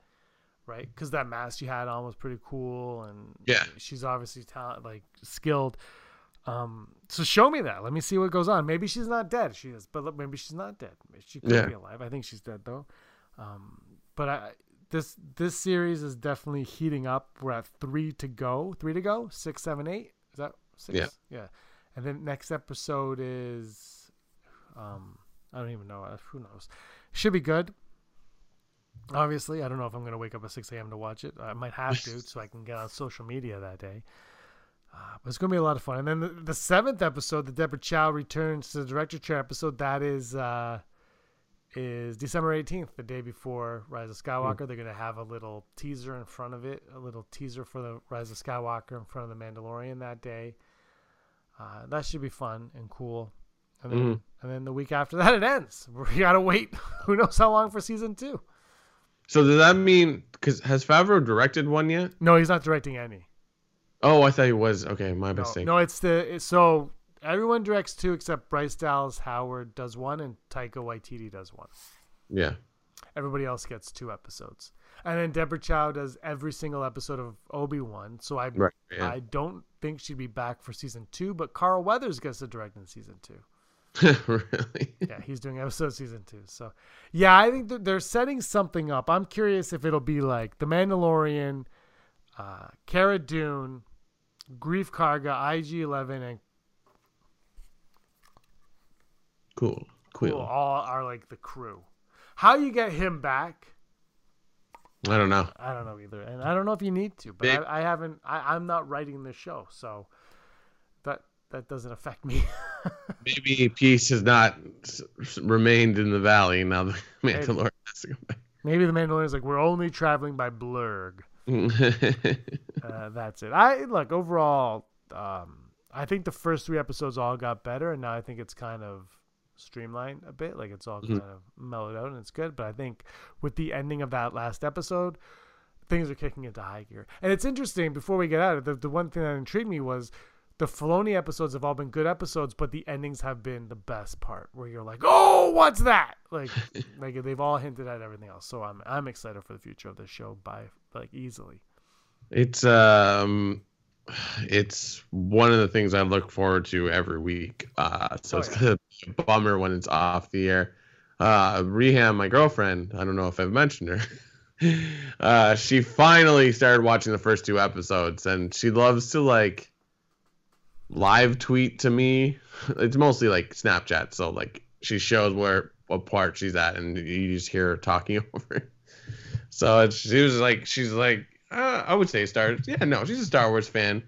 right? Because that mask you had on was pretty cool, and Yeah. she's obviously talent, like skilled. Um, so show me that. Let me see what goes on. Maybe she's not dead. She is, but maybe she's not dead. She could Yeah. be alive. I think she's dead though. Um, but I this this series is definitely heating up. We're at three to go. Three to go. Six, seven, eight. Is that six? Yeah. Yeah. And then next episode is, um, I don't even know. Uh, Who knows? Should be good. Obviously, I don't know if I'm gonna wake up at six a.m. to watch it. I might have to, so I can get on social media that day. Uh, but it's gonna be a lot of fun. And then the, the seventh episode, the Deborah Chow returns to the director chair episode. That is uh, is December eighteenth, the day before Rise of Skywalker. They're gonna have a little teaser in front of it, a little teaser for the Rise of Skywalker in front of the Mandalorian that day. Uh, that should be fun and cool. And then, Mhm. and then the week after that, it ends. We gotta wait. Who knows how long for season two? so does that mean because has Favreau directed one yet? No, he's not directing any. Oh, I thought he was. Okay, my No, mistake. no, it's the it's, so everyone directs two except Bryce Dallas Howard does one and Taika Waititi does one. Yeah. Everybody else gets two episodes, and then Deborah Chow does every single episode of Obi Wan. So I Right. Yeah. I don't think she'd be back for season two, but Carl Weathers gets to direct in season two. really? Yeah, he's doing episode season two. So yeah, I think that they're setting something up. I'm curious if it'll be like The Mandalorian, uh, Cara Dune, Greef Karga, IG Eleven, and. Cool. Cool. All are like the crew. How you get him back? I don't know. I don't know either, and I don't know if you need to. But Big- I, I haven't. I, I'm not writing this show, so that that doesn't affect me. Maybe peace has not remained in the valley. Now the Mandalorian has to go Maybe the Mandalorian's like we're only traveling by blurrg. Uh, that's it. I look overall. Um, I think the first three episodes all got better, and now I think it's kind of streamlined a bit. Like it's all Mhm. kind of mellowed out, and it's good. But I think with the ending of that last episode, things are kicking into high gear. And it's interesting. Before we get out, of it, the the one thing that intrigued me was the Filoni episodes have all been good episodes, but the endings have been the best part, where you're like, "Oh, what's that?" Like, like they've all hinted at everything else. So I'm I'm excited for the future of this show by like easily. It's um, it's one of the things I look forward to every week. Uh, so Oh, it's yeah. gonna be a bummer when it's off the air. Uh, Reham, my girlfriend, I don't know if I've mentioned her. uh, she finally started watching the first two episodes, and she loves to like live tweet to me. It's mostly like Snapchat, so like she shows where what part she's at, and you just hear her talking over. it. So it's, she was like, she's like, uh, I would say Star. Yeah, no, she's a Star Wars fan.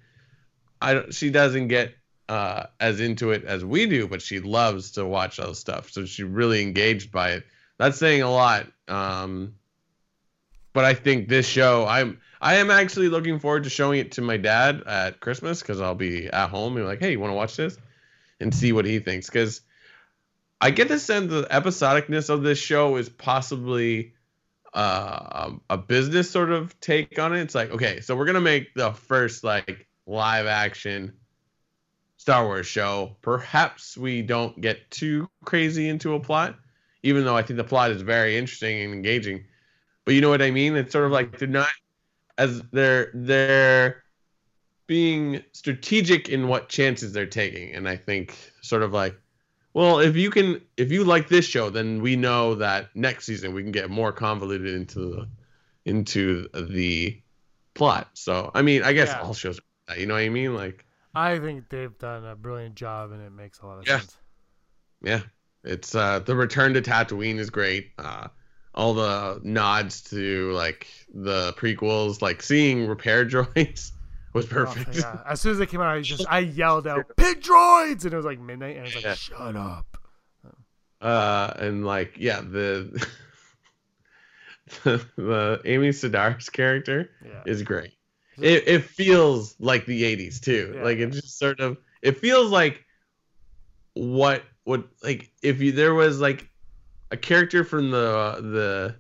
I she doesn't get uh, as into it as we do, but she loves to watch those stuff. So she's really engaged by it. That's saying a lot. Um, but I think this show, I'm I am actually looking forward to showing it to my dad at Christmas because I'll be at home and like, hey, you want to watch this, and see what he thinks because. I get the sense the episodicness of this show is possibly uh, a business sort of take on it. It's like, okay, so we're gonna make the first like live action Star Wars show. Perhaps we don't get too crazy into a plot, even though I think the plot is very interesting and engaging. But you know what I mean? It's sort of like they're not as they're they're being strategic in what chances they're taking, and I think sort of like well, if you can, if you like this show, then we know that next season we can get more convoluted into the into the plot. So, I mean, I guess Yeah. all shows, are that, you know what I mean? Like, I think they've done a brilliant job, and it makes a lot of Yeah. sense. yeah, it's uh the return to Tatooine is great. Uh, all the nods to like the prequels, like seeing repair droids was Oh, perfect. yeah. As soon as they came out, I just I yelled out "Pit droids," and it was like midnight, and I was like, Yeah. "Shut up!" uh and like yeah the the, the amy sedaris character Yeah. is great it, it feels like the 80s too Yeah. like it just sort of it feels like what would like if you there was like a character from the the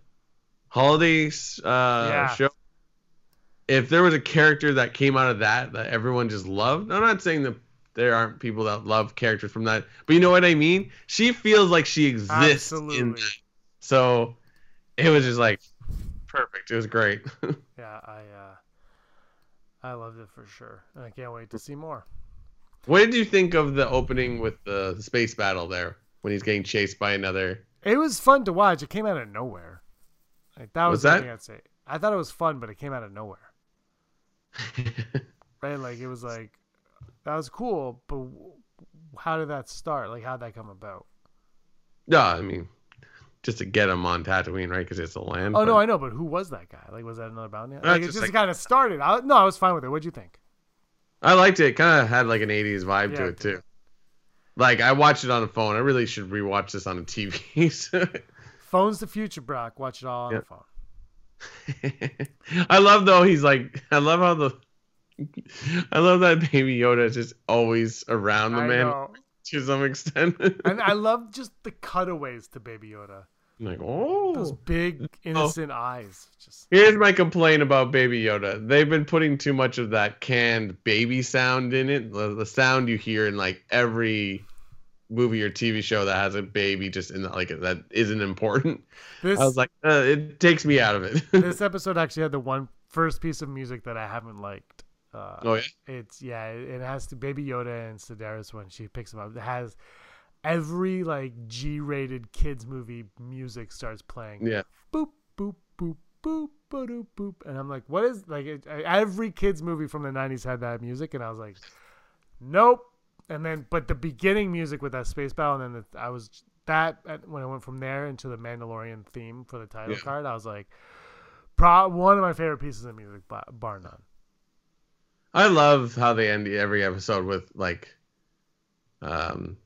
holidays uh show if there was a character that came out of that that everyone just loved i'm not saying that there aren't people that love characters from that but you know what i mean she feels like she exists in Absolutely. that so it was just like perfect it was great Yeah, I uh, I loved it for sure, and I can't wait to see more. what did you think of the opening with the, the space battle there when he's getting chased by another It was fun to watch. It came out of nowhere. Like that was, Was the that? I'd say. I thought it was fun, but it came out of nowhere. Right? Like it was like that was cool, but how did that start? Like how did that come about? no i mean just to get him on tatooine right because it's a land Oh no, I know, but who was that guy? Like was that another bounty? Like it just just like- kind of started. I, no, I was fine with it. What'd you think? I liked it. Kind of had like an '80s vibe Yeah, to it it too. Like I watched it on the phone. I really should rewatch this on the TV. Phone's the future, Brock. Watch it all on Yeah. the phone. I love though. He's like. I love how the. I love that Baby Yoda is just always around the I man know. to some extent. And I love just the cutaways to Baby Yoda. I'm like, oh Those oh. big innocent eyes. Just Here's my complaint about Baby Yoda. They've been putting too much of that canned baby sound in it. The, the sound you hear in like every movie or TV show that has a baby just in the, like that isn't important. this I was like, uh, it takes me out of it. this episode actually had the one first piece of music that I haven't liked. Uh, oh yeah, It's yeah, it has to Baby Yoda and Sedaris when she picks him up. It has every like G-rated kids movie music starts playing. yeah. Boop boop boop boop boop boop, and I'm like, what is like it, every kids movie from the '90s had that music, and I was like, nope. And then, but the beginning music with that space battle, and then the, I was that when I went from there into the Mandalorian theme for the title Yeah. card, I was like, pro one of my favorite pieces of music, bar, none. I love how they end every episode with like, um,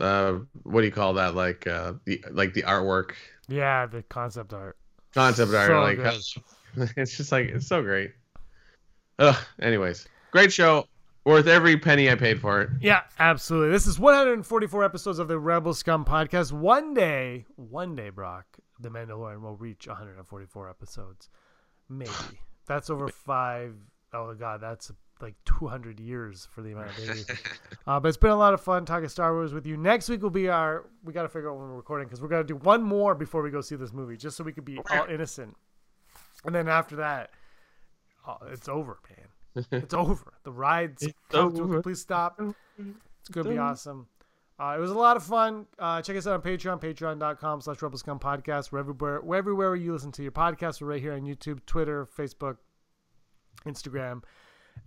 uh, what do you call that? Like, uh, the like the artwork, Yeah, the concept art. concept art. So Like, how- it's just like it's so great. Ugh. Anyways, great show. Worth every penny I paid for it. Yeah, absolutely. This is 144 episodes of the Rebel Scum podcast. One day, one day, Brock, The Mandalorian will reach 144 episodes. Maybe that's over five oh god, that's like 200 years for the amount of days. uh, but it's been a lot of fun talking Star Wars with you. Next week will be our. We got to figure out when we're recording because we're gonna do one more before we go see this movie, just so we could be all innocent. And then after that, oh, it's over, man. It's over. The ride's It's come to a over. complete stop. It's gonna be awesome. Uh, it was a lot of fun. Uh, check us out on Patreon, patreon.com slash Rebel Scum Podcast. We're everywhere, we're everywhere you listen to your podcast. We're right here on YouTube, Twitter, Facebook, Instagram.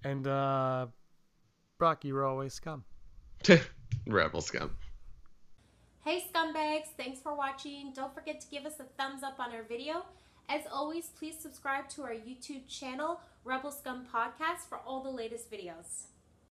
And uh, Brock, you're always scum. Rebel scum. Hey scumbags, thanks for watching. Don't forget to give us a thumbs up on our video. As always, please subscribe to our YouTube channel, Rebel Scum Podcast, for all the latest videos.